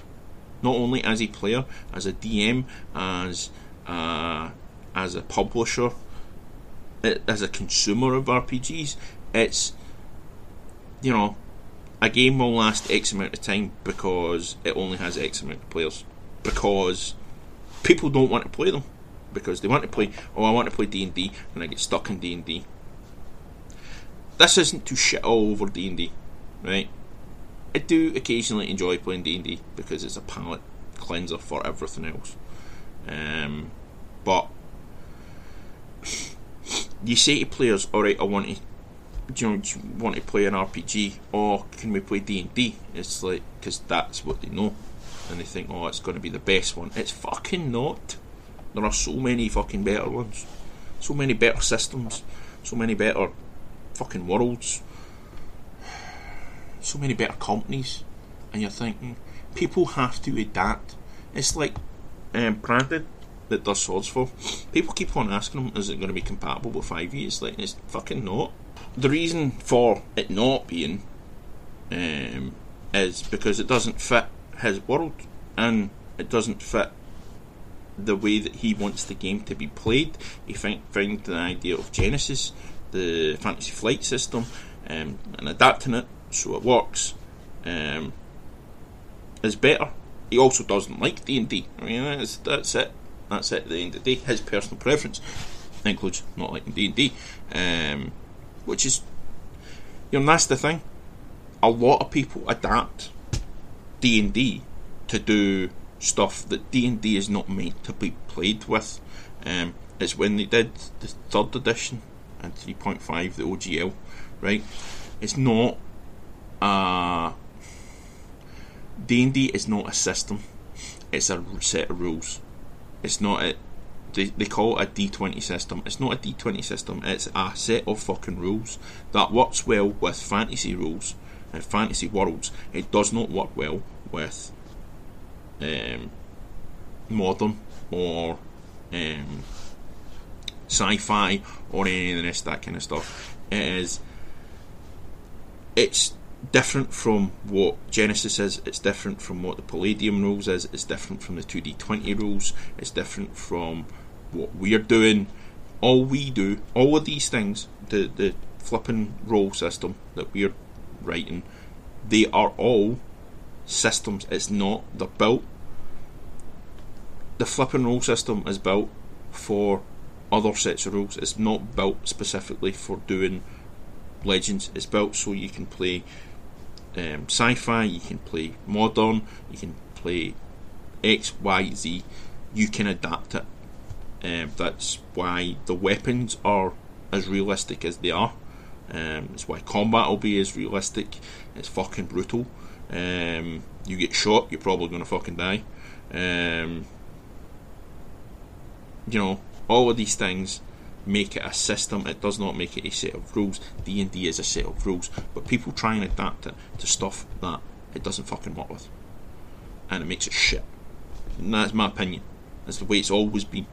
not only as a player, as a DM, as a, as a publisher, as a consumer of RPGs. It's you know a game will last X amount of time because it only has X amount of players because people don't want to play them because they want to play. Oh, I want to play D and D, and I get stuck in D and D. This isn't to shit all over D and D, right? I do occasionally enjoy playing D and D because it's a palate cleanser for everything else. Um, but you say to players, "All right, I want to." You, know, want to play an RPG or can we play D and D? It's like because that's what they know and they think, oh, it's going to be the best one. It's fucking not. There are so many fucking better ones, so many better systems, so many better fucking worlds, so many better companies, and you're thinking people have to adapt. It's like um, Branded that does Swordsfall. People keep on asking them, is it going to be compatible with 5e? It's like, it's fucking not. The reason for it not being um, is because it doesn't fit his world and it doesn't fit the way that he wants the game to be played. He found, find the idea of Genesys, the Fantasy Flight system, um, and adapting it so it works um, is better. He also doesn't like D and D. I mean, that's, that's it. That's it. At the end of the day, his personal preference includes not liking D and D, um, which is, you know, that's the thing. A lot of people adapt D and D to do stuff that D and D is not meant to be played with. Um, it's when they did the third edition and three point five, the OGL, right? It's not a D and D is not a system. It's a set of rules. It's not a they, they call it a D20 system. It's not a D20 system, it's a set of fucking rules that works well with fantasy rules and fantasy worlds. It does not work well with um, modern or um, sci-fi or any of the rest that kind of stuff. It is it's different from what Genesys is. It's different from what the Palladium rules is. It's different from the two D twenty rules. It's different from what we're doing. All we do, all of these things, the the flipping roll system that we're writing, they are all systems. It's not. They're built. The flipping roll system is built for other sets of rules. It's not built specifically for doing legends. It's built so you can play um, sci-fi, you can play modern, you can play X, Y, Z. You can adapt it. Um, that's why the weapons are as realistic as they are. Um, it's why combat will be as realistic. It's fucking brutal. Um, you get shot, you're probably to fucking die. Um, you know, all of these things make it a system. It does not make it a set of rules. D and D is a set of rules, but people try and adapt it to stuff that it doesn't fucking work with, and it makes it shit. And that's my opinion. That's the way it's always been.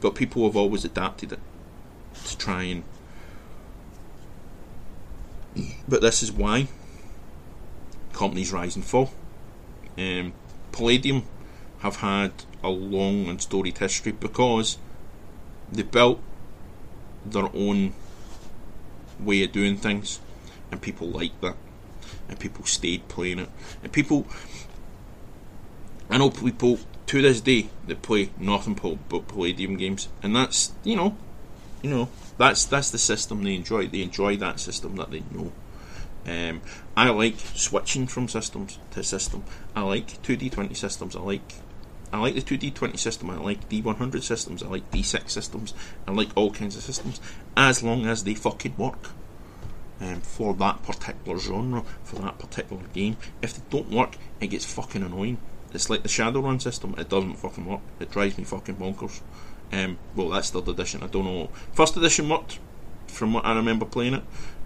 But people have always adapted it to try and. But this is why companies rise and fall. Um, Palladium have had a long and storied history because they built their own way of doing things, and people liked that, and people stayed playing it, and people. I know people to this day they play nothing but Palladium games, and that's you know, you know that's that's the system they enjoy. They enjoy that system that they know. Um, I like switching from systems to system. I like two D twenty systems. I like I like the two D twenty system. I like D one hundred systems. I like D six systems. I like all kinds of systems as long as they fucking work. Um, for that particular genre, for that particular game. If they don't work, it gets fucking annoying. It's like the Shadowrun system. It doesn't fucking work. It drives me fucking bonkers. Um, well, that's third edition. I don't know. First edition worked, from what I remember playing it.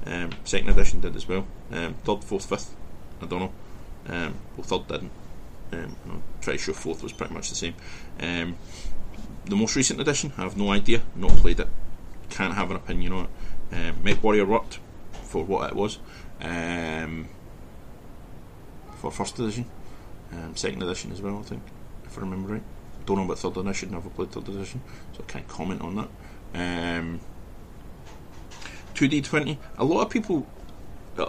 Um, second edition did as well. Um, third, fourth, fifth, I don't know. Um, well, third didn't. Um, I'm pretty sure fourth was pretty much the same. Um, the most recent edition, I have no idea. Not played it. Can't have an opinion on it. Um, Warrior worked for what it was. Um, for first edition, um, second edition as well, I think, if I remember right. Don't know about third edition. Never played third edition, so I can't comment on that. Um, 2D20. A lot of people,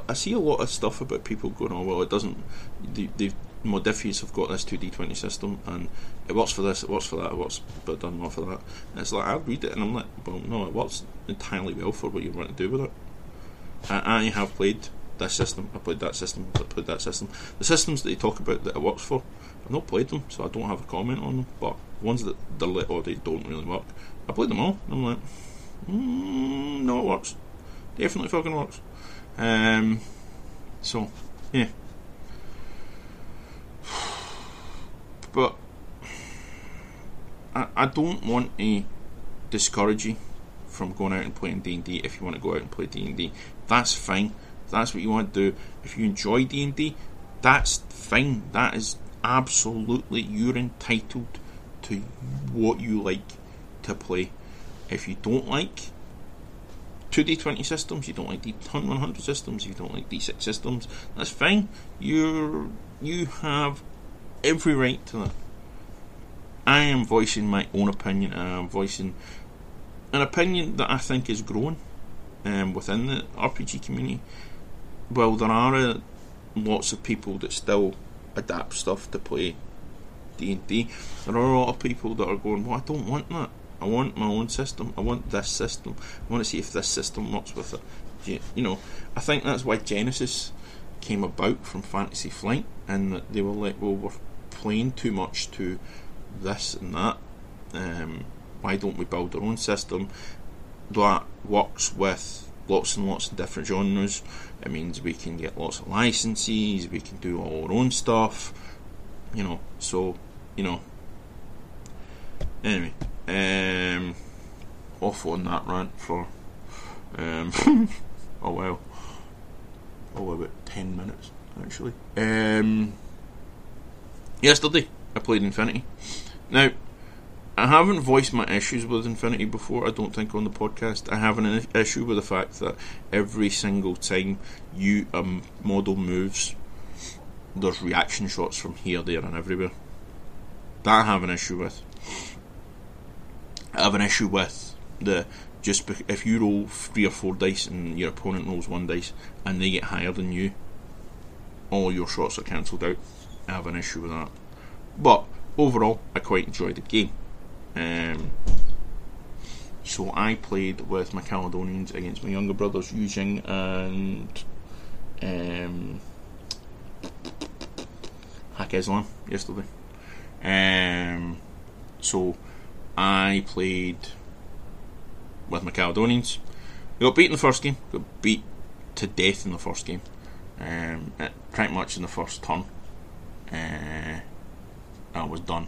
I see a lot of stuff about people going, "Oh well, it doesn't." The, the Modiphius have got this 2D20 system, and it works for this, it works for that, it works, but it doesn't work for that. And it's like I read it, and I'm like, "Well, no, it works entirely well for what you want to do with it." I, I have played this system, I played that system, I played that system. The systems that they talk about that it works for, I've not played them, so I don't have a comment on them. But ones that they're lit or they don't really work, I played them all. And I'm like, mm, no, it works. Definitely fucking works. Um, so, yeah. But I, I don't want to discourage you from going out and playing D and D if you want to go out and play D and D. That's fine. That's what you want to do. If you enjoy D and D, that's fine. That is absolutely you're entitled to what you like to play. If you don't like 2D20 systems, you don't like D100 systems, you don't like D6 systems, that's fine. You're you have every right to that. I am voicing my own opinion. And I am voicing an opinion that I think is growing um, within the RPG community. Well, there are uh, lots of people that still adapt stuff to play D and D. There are a lot of people that are going, "Well, I don't want that. I want my own system. I want this system. I want to see if this system works with it." You, you know, I think that's why Genesys came about from Fantasy Flight, and that they were like, "Well, we're playing too much to this and that. Um, why don't we build our own system that works with lots and lots of different genres?" It means we can get lots of licenses, we can do all our own stuff, you know. So, you know. Anyway, um, off on that rant for um, oh well, oh about ten minutes actually. Um, yesterday I played Infinity. Now I haven't voiced my issues with Infinity before, I don't think, on the podcast. I have an issue with the fact that every single time you um, model moves, there's reaction shots from here, there, and everywhere. That I have an issue with. I have an issue with the just if you roll three or four dice and your opponent rolls one dice and they get higher than you, all your shots are cancelled out. I have an issue with that. But overall, I quite enjoyed the game. Um, so I played with my Caledonians against my younger brothers Yu Jing and um, Haqqislam yesterday. Um, so I played with my Caledonians. We got beat in the first game. Got beat to death in the first game. Um, pretty much in the first turn. Uh, I was done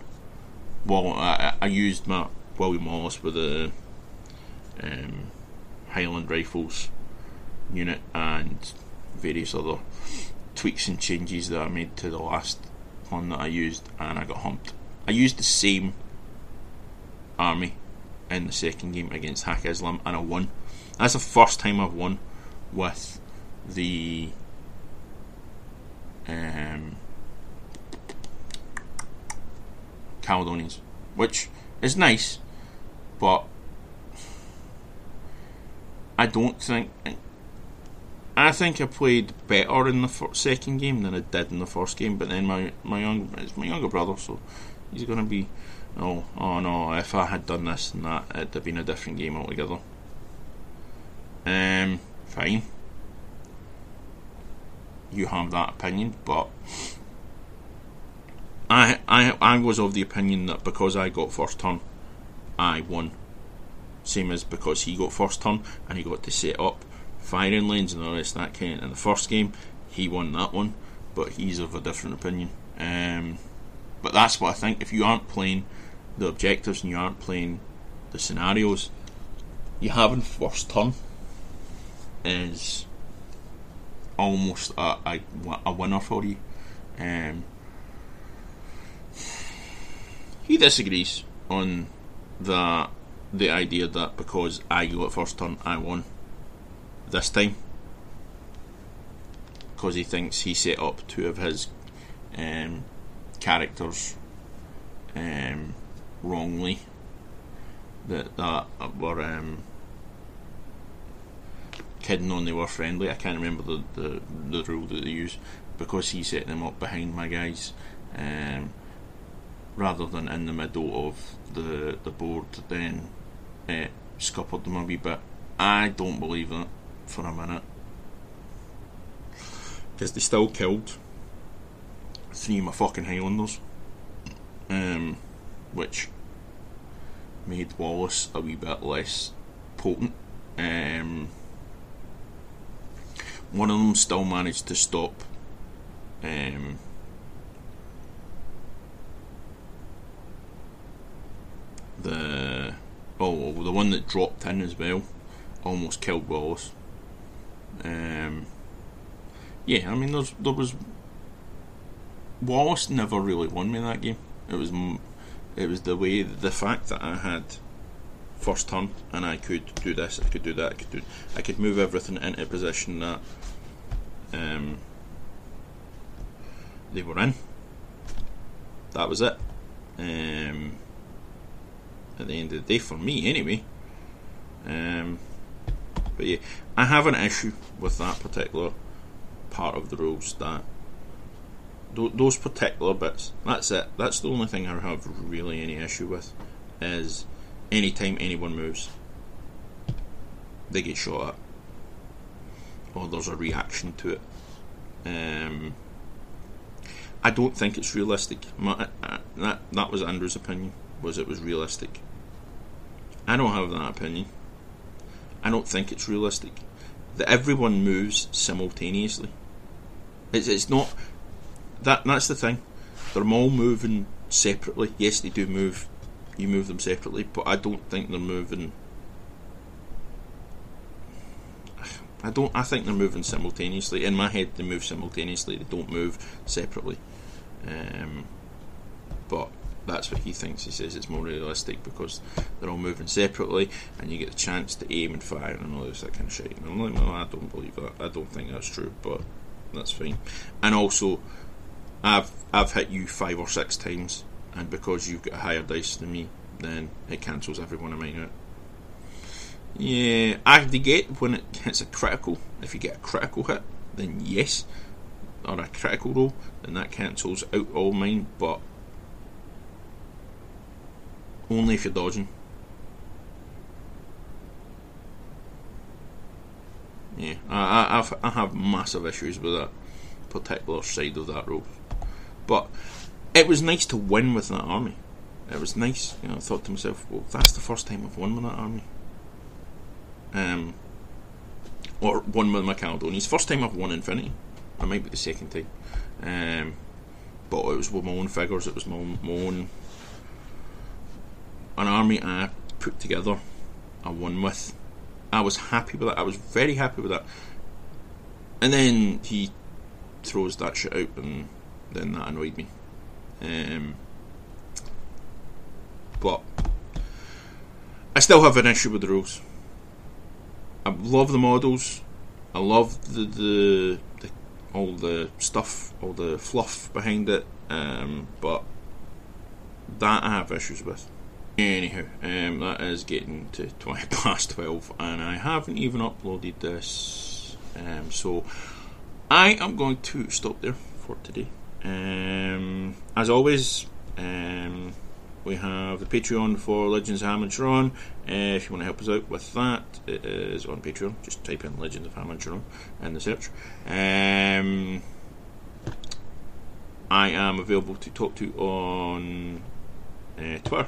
well, I, I used my William Wallace with the um, Highland Rifles unit and various other tweaks and changes that I made to the last one that I used, and I got humped. I used the same army in the second game against Haqqislam, and I won. That's the first time I've won with the um, Caledonians, which is nice, but I don't think. I think I played better in the second game than I did in the first game. But then my my young my younger brother, so He's going to be, oh, oh no, if I had done this and that, it'd have been a different game altogether. Um, fine. You have that opinion, but I, I, I was of the opinion that because I got first turn, I won. Same as because he got first turn and he got to set up firing lanes and rest of that kind. In the first game, he won that one, but he's of a different opinion. Um, but that's what I think. If you aren't playing the objectives and you aren't playing the scenarios, you having first turn is almost a, a, a winner for you. Um, he disagrees on the the idea that because I got first turn, I won this time. Because he thinks he set up two of his um, characters um, wrongly that that were um, kidding on they were friendly. I can't remember the, the, the rule that they use because he set them up behind my guys um, rather than in the middle of the the board. Then uh, scuppered them a wee bit. I don't believe that for a minute because they still killed three of my fucking Highlanders, um, which made Wallace a wee bit less potent. Um, one of them still managed to stop um, the oh the one that dropped in as well almost killed Wallace. Um, yeah, I mean there was Wallace never really won me that game. It was it was the way the fact that I had first turn and I could do this, I could do that, I could do I could move everything into a position that um, they were in. That was it. Um, at the end of the day, for me anyway. Um, but yeah, I have an issue with that particular part of the rules that those particular bits. That's it. That's the only thing I have really any issue with. Is anytime anyone moves, they get shot at, or there's a reaction to it. Um, I don't think it's realistic. My, uh, that that was Andrew's opinion. Was it was realistic? I don't have that opinion. I don't think it's realistic that everyone moves simultaneously. It's it's not that that's the thing. They're all moving separately. Yes, they do move. You move them separately, but I don't think they're moving. I don't. I think they're moving simultaneously. In my head, they move simultaneously. They don't move separately. Um, but that's what he thinks. He says it's more realistic because they're all moving separately, and you get the chance to aim and fire and all this that kind of shit. And I'm like, no, I don't believe that. I don't think that's true, but that's fine. And also, I've I've hit you five or six times, and because you've got a higher dice than me, then it cancels every one of mine out. Yeah, I get when it hits a critical. If you get a critical hit, then yes, or a critical roll, then that cancels out all mine. But only if you're dodging. Yeah, I, I, I've, I have massive issues with that particular side of that rope. But it was nice to win with that army. It was nice. You know, I thought to myself, well, that's the first time I've won with that army. Um, or won with my Caledonians. First time I've won Infinity. It might be the second time. Um, but it was with my own figures. It was my own, my own an army I put together. I won with. I was happy with that. I was very happy with that. And then he throws that shit out and then that annoyed me. Um, but I still have an issue with the rules. I love the models. I love the, the, the all the stuff, all the fluff behind it. Um, but that I have issues with. Anyhow, um, that is getting to 20 past 12, and I haven't even uploaded this. Um, so I am going to stop there for today. Um, as always, Um, we have the Patreon for Legends of Hamanshiron. Uh, if you want to help us out with that, it is on Patreon. Just type in Legends of Hamanshiron in the search. Um, I am available to talk to on uh, Twitter.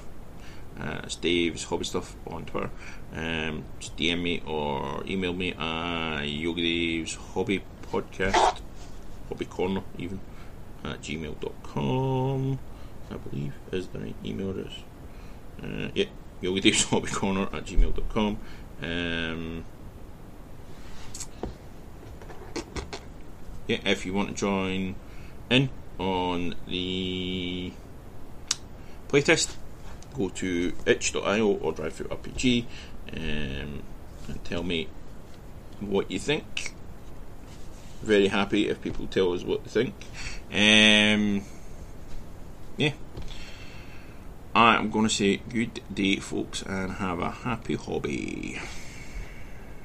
Uh, Dave's Hobby Stuff on Twitter. Um, just DM me or email me at Yogi Dave's Hobby Podcast, Hobby Corner even, at gmail.com. I believe is the right email address. Uh, yeah, Yogi Dave's Hobby Corner at gmail.com. Um, yeah, if you want to join in on the playtest, go to itch.io or DriveThruRPG um, and tell me what you think. Very happy if people tell us what they think. Um, yeah. I am going to say good day, folks, and have a happy hobby.